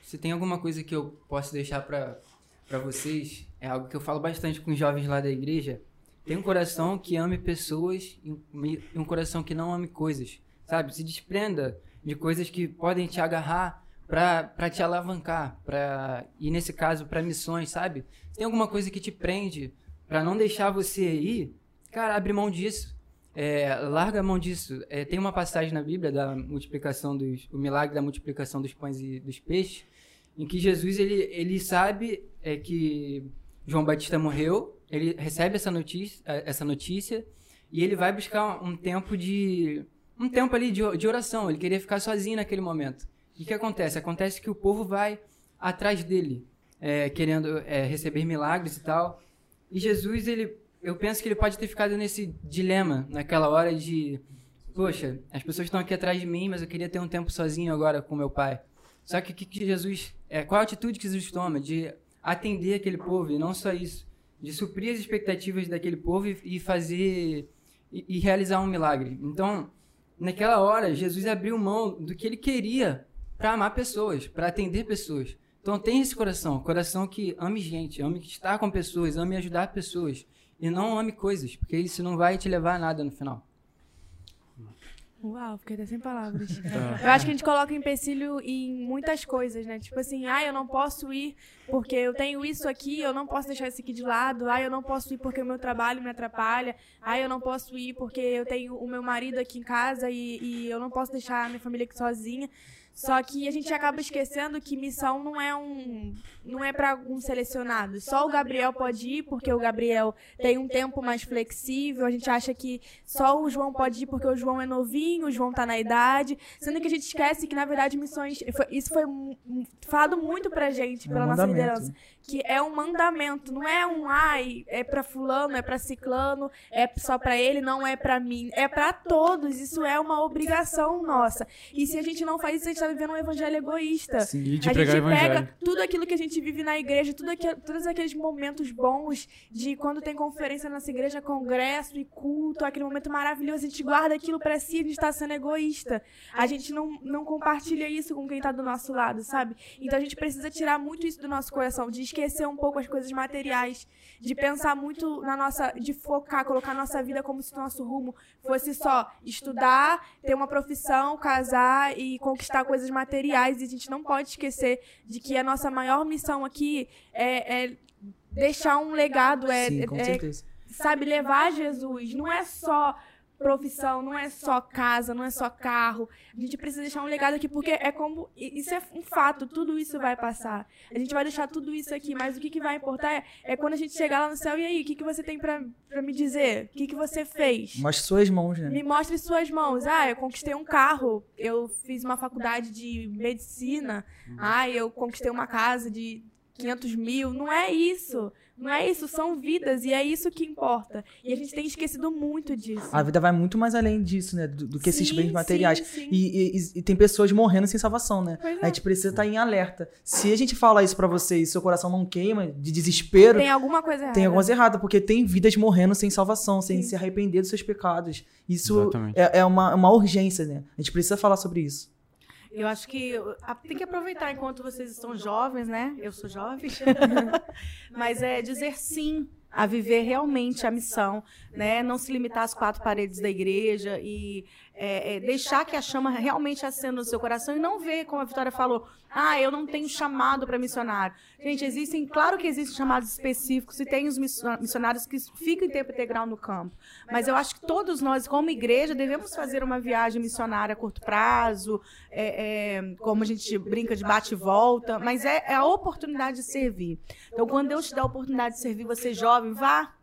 Se tem alguma coisa que eu posso deixar para vocês, é algo que eu falo bastante com os jovens lá da igreja. Tem um coração que ame pessoas e um coração que não ame coisas. Sabe? Se desprenda de coisas que podem te agarrar para te alavancar, para e nesse caso para missões, sabe? Se tem alguma coisa que te prende para não deixar você ir, cara, abre mão disso. É, larga a mão disso. É, tem uma passagem na Bíblia da multiplicação dos, o milagre da multiplicação dos pães e dos peixes, em que Jesus ele, ele sabe é, que João Batista morreu, ele recebe essa notícia, essa notícia e ele vai buscar um tempo de um tempo ali de, de oração. Ele queria ficar sozinho naquele momento. E o que acontece? Acontece que o povo vai atrás dele, é, querendo é, receber milagres e tal. E Jesus, ele, eu penso que ele pode ter ficado nesse dilema, naquela hora de, poxa, as pessoas estão aqui atrás de mim, mas eu queria ter um tempo sozinho agora com meu pai. Só que que, que Jesus, é, qual a atitude que Jesus toma de atender aquele povo e não só isso, de suprir as expectativas daquele povo e, e fazer e, e realizar um milagre. Então naquela hora, Jesus abriu mão do que ele queria para amar pessoas, para atender pessoas. Então tem esse coração, coração que ame gente, ame estar com pessoas, ame ajudar pessoas e não ame coisas, porque isso não vai te levar a nada no final. Uau, fiquei até sem palavras. *laughs* É. Eu acho que a gente coloca empecilho em muitas coisas, né? Tipo assim, ah, eu não posso ir porque eu tenho isso aqui, eu não posso deixar isso aqui de lado. Ah, eu não posso ir porque o meu trabalho me atrapalha. Ah, eu não posso ir porque eu tenho o meu marido aqui em casa e, e eu não posso deixar a minha família aqui sozinha. Só que a gente acaba esquecendo que missão não é um não é para alguns selecionados. Só o Gabriel pode ir porque o Gabriel tem um tempo mais flexível. A gente acha que só o João pode ir porque o João é novinho, o João tá na idade, sendo que a gente esquece que na verdade missões isso foi falado muito pra gente pela é nossa liderança, que é um mandamento, não é um ai, é para fulano, é para ciclano, é só para ele, não é para mim, é para todos. Isso é uma obrigação nossa. E se a gente não faz isso, a gente tá vivendo um evangelho egoísta. Sim, de a gente pega tudo aquilo que a gente vive na igreja, tudo aquilo, todos aqueles momentos bons de quando tem conferência na nossa igreja, congresso e culto, aquele momento maravilhoso, a gente guarda aquilo para si, a gente tá sendo egoísta. A gente não, não compartilha isso com quem tá do nosso lado, sabe? Então a gente precisa tirar muito isso do nosso coração, de esquecer um pouco as coisas materiais, de pensar muito na nossa, de focar, colocar nossa vida como se o nosso rumo fosse só estudar, ter uma profissão, casar e conquistar coisas materiais. E a gente não pode esquecer de que a nossa maior missão aqui é, é deixar um legado, é, Sim, com é, sabe, levar Jesus. Não é só profissão, não é só casa, não é só carro. A gente precisa deixar um legado aqui, porque é como. Isso é um fato, tudo isso vai passar. A gente vai deixar tudo isso aqui, mas o que, que vai importar é, é quando a gente chegar lá no céu, e aí, o que, que você tem pra, pra me dizer? O que, que você fez? Mostre suas mãos, né? Me mostre suas mãos. Ah, eu conquistei um carro, eu fiz uma faculdade de medicina, ah, eu conquistei uma casa de 500 mil. Não é isso. Não é isso, são vidas e é isso que importa. E a gente tem esquecido muito disso. A vida vai muito mais além disso, né? Do, do que esses Sim, bens materiais. sim, sim. E, e- e tem pessoas morrendo sem salvação, né? É. A gente precisa estar em alerta. Se a gente falar isso pra você e seu coração não queima de desespero, Tem alguma coisa errada. tem alguma coisa errada, porque tem vidas morrendo sem salvação, sem Sim. se arrepender dos seus pecados. Isso Exatamente. é, é uma, uma urgência, né? A gente precisa falar sobre isso. Eu acho que tem que aproveitar enquanto vocês estão jovens, né? Eu sou jovem. *laughs* Mas é dizer sim a viver realmente a missão, né? Não se limitar às quatro paredes da igreja e é, é, deixar que a chama realmente acenda no seu coração e não ver, como a Vitória falou, ah, eu não tenho chamado para missionário. Gente, existem, claro que existem chamados específicos e tem os missionários que ficam em tempo integral no campo. Mas eu acho que todos nós, como igreja, devemos fazer uma viagem missionária a curto prazo, é, é, como a gente brinca de bate e volta, mas é, é a oportunidade de servir. Então, quando Deus te dá a oportunidade de servir você jovem, vá.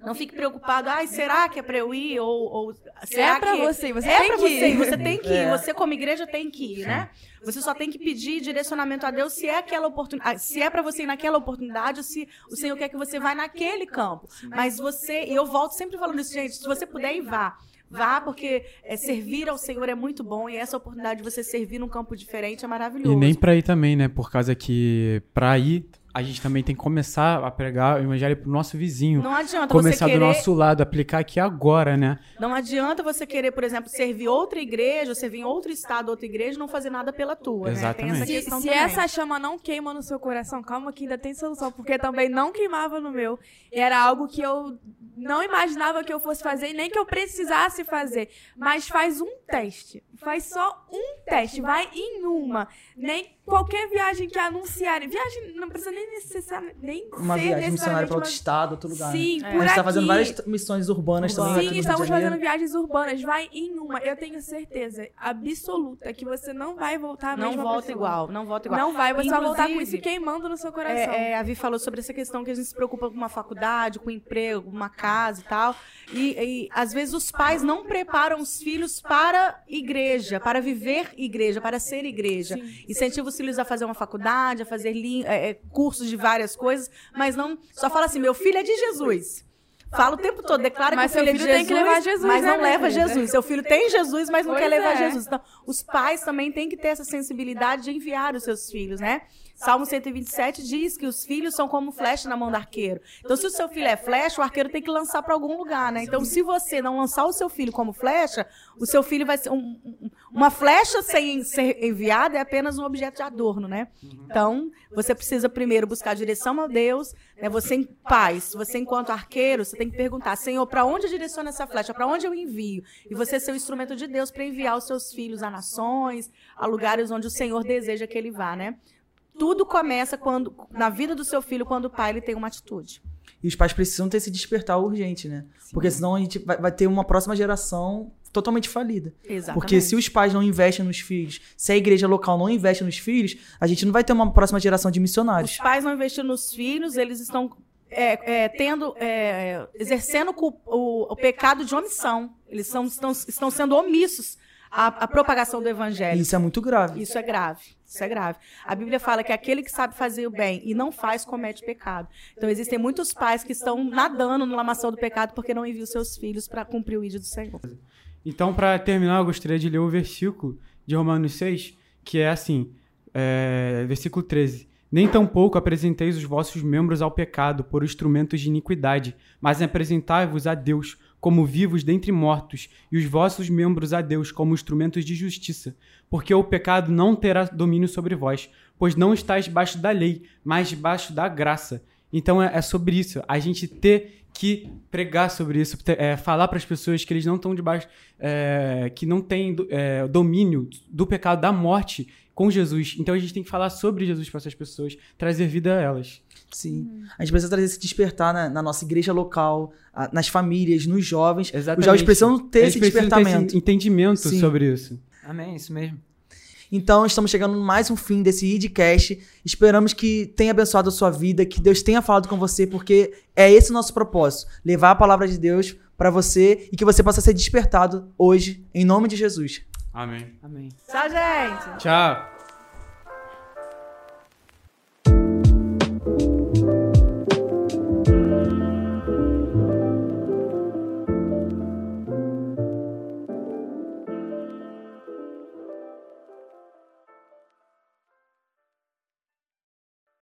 Não fique preocupado, ai, será que é para eu ir? Ou, ou será É pra que... você, você é que você, ir. você tem que ir. É. Você, como igreja, tem que ir, né? Você só tem que pedir direcionamento a Deus se é aquela oportunidade, se é para você ir naquela oportunidade ou se o Senhor quer que você vá naquele campo. Mas você, e eu volto sempre falando isso, gente, se você puder ir, vá. Vá, porque é, servir ao Senhor é muito bom e essa oportunidade de você servir num campo diferente é maravilhoso. E nem pra ir também, né? Por causa que pra ir, a gente também tem que começar a pregar o evangelho pro nosso vizinho. Não adianta começar você querer, do nosso lado, aplicar aqui agora, né? não adianta você querer, por exemplo, servir outra igreja, servir em outro estado, outra igreja, e não fazer nada pela tua, né? Tem Exatamente. essa Se, se essa chama não queima no seu coração, calma que ainda tem solução, porque também não queimava no meu. Era algo que eu não imaginava que eu fosse fazer, e nem que eu precisasse fazer. Mas faz um teste. Faz só um teste. Vai em uma. Nem qualquer viagem que anunciarem. Viagem não precisa nem necessariamente. Nem Uma ser viagem missionária para outro uma- estado, outro lugar. né? Sim, É. por a gente tá fazendo várias missões urbanas também. aqui no Sim, Rio estamos fazendo viagens urbanas. Vai em uma. Eu tenho certeza absoluta que você não vai voltar a Não mesma volta pessoa. igual, não volta igual. Não vai, você vai voltar com Inclusive, isso queimando no seu coração. É, é, a Vi falou sobre essa questão que a gente se preocupa com uma faculdade, com um emprego, uma casa e tal. E, e, às vezes os pais não preparam os filhos para igreja, para viver igreja, para ser igreja. Sim. Incentiva os filhos a fazer uma faculdade, a fazer é, é, cursos de várias coisas, mas não só fala assim: meu filho é de Jesus. Fala o tempo todo, declara Mas que o seu filho é de filho tem Jesus, que levar Jesus, mas né, não minha leva? Jesus. Seu filho tem Jesus, mas não Pois quer levar é. Jesus. Então, os pais também têm que ter essa sensibilidade de enviar os seus filhos, né? Salmo 127 diz que os filhos são como flecha na mão do arqueiro. Então, se o seu filho é flecha, o arqueiro tem que lançar para algum lugar, né? Então, se você não lançar o seu filho como flecha, o seu filho vai ser um- um- uma flecha sem ser enviada é apenas um objeto de adorno, né? Então, você precisa primeiro buscar direção a Deus, né? Você em paz, você enquanto arqueiro, você tem que perguntar, Senhor, para onde eu direciono essa flecha? Para onde eu envio? E você ser o instrumento de Deus para enviar os seus filhos a nações, a lugares onde o Senhor deseja que ele vá, né? Tudo começa quando na vida do seu filho quando o pai ele tem uma atitude. E os pais precisam ter esse despertar urgente, né? Sim. Porque senão a gente vai, vai, ter uma próxima geração totalmente falida. Exatamente. Porque se os pais não investem nos filhos, se a igreja local não investe nos filhos, a gente não vai ter uma próxima geração de missionários. Os pais não investindo nos filhos, eles estão é, é, tendo, é, exercendo o, o, o, pecado de omissão. Eles são, estão, estão sendo omissos à, à propagação do evangelho. Isso é muito grave. Isso é grave. Isso é grave. A Bíblia fala que aquele que sabe fazer o bem e não faz, comete pecado. Então, existem muitos pais que estão nadando na lamação do pecado porque não enviam seus filhos para cumprir o ídolo do Senhor. Então, para terminar, eu gostaria de ler o versículo de Romanos 6, que é assim, é, versículo 13. Nem tampouco apresenteis os vossos membros ao pecado por instrumentos de iniquidade, mas apresentai-vos a Deus como vivos dentre mortos, e os vossos membros a Deus como instrumentos de justiça. Porque o pecado não terá domínio sobre vós, pois não estáis debaixo da lei, mas debaixo da graça. Então é, é sobre isso, a gente ter que pregar sobre isso, é, falar para as pessoas que eles não estão debaixo, é, que não têm é, domínio do pecado da morte com Jesus. Então a gente tem que falar sobre Jesus para essas pessoas, trazer vida a elas. Sim. Uhum. A gente precisa trazer esse despertar na, na nossa igreja local, a, nas famílias, nos jovens. Exatamente. Os jovens precisam ter esse despertamento. Ter esse entendimento Sim. sobre isso. Amém, isso mesmo. Então, estamos chegando mais um fim desse idcast. Esperamos que tenha abençoado a sua vida, que Deus tenha falado com você, porque é esse o nosso propósito: levar a palavra de Deus para você e que você possa ser despertado hoje, em nome de Jesus. Amém. Amém. Tchau, gente. Tchau.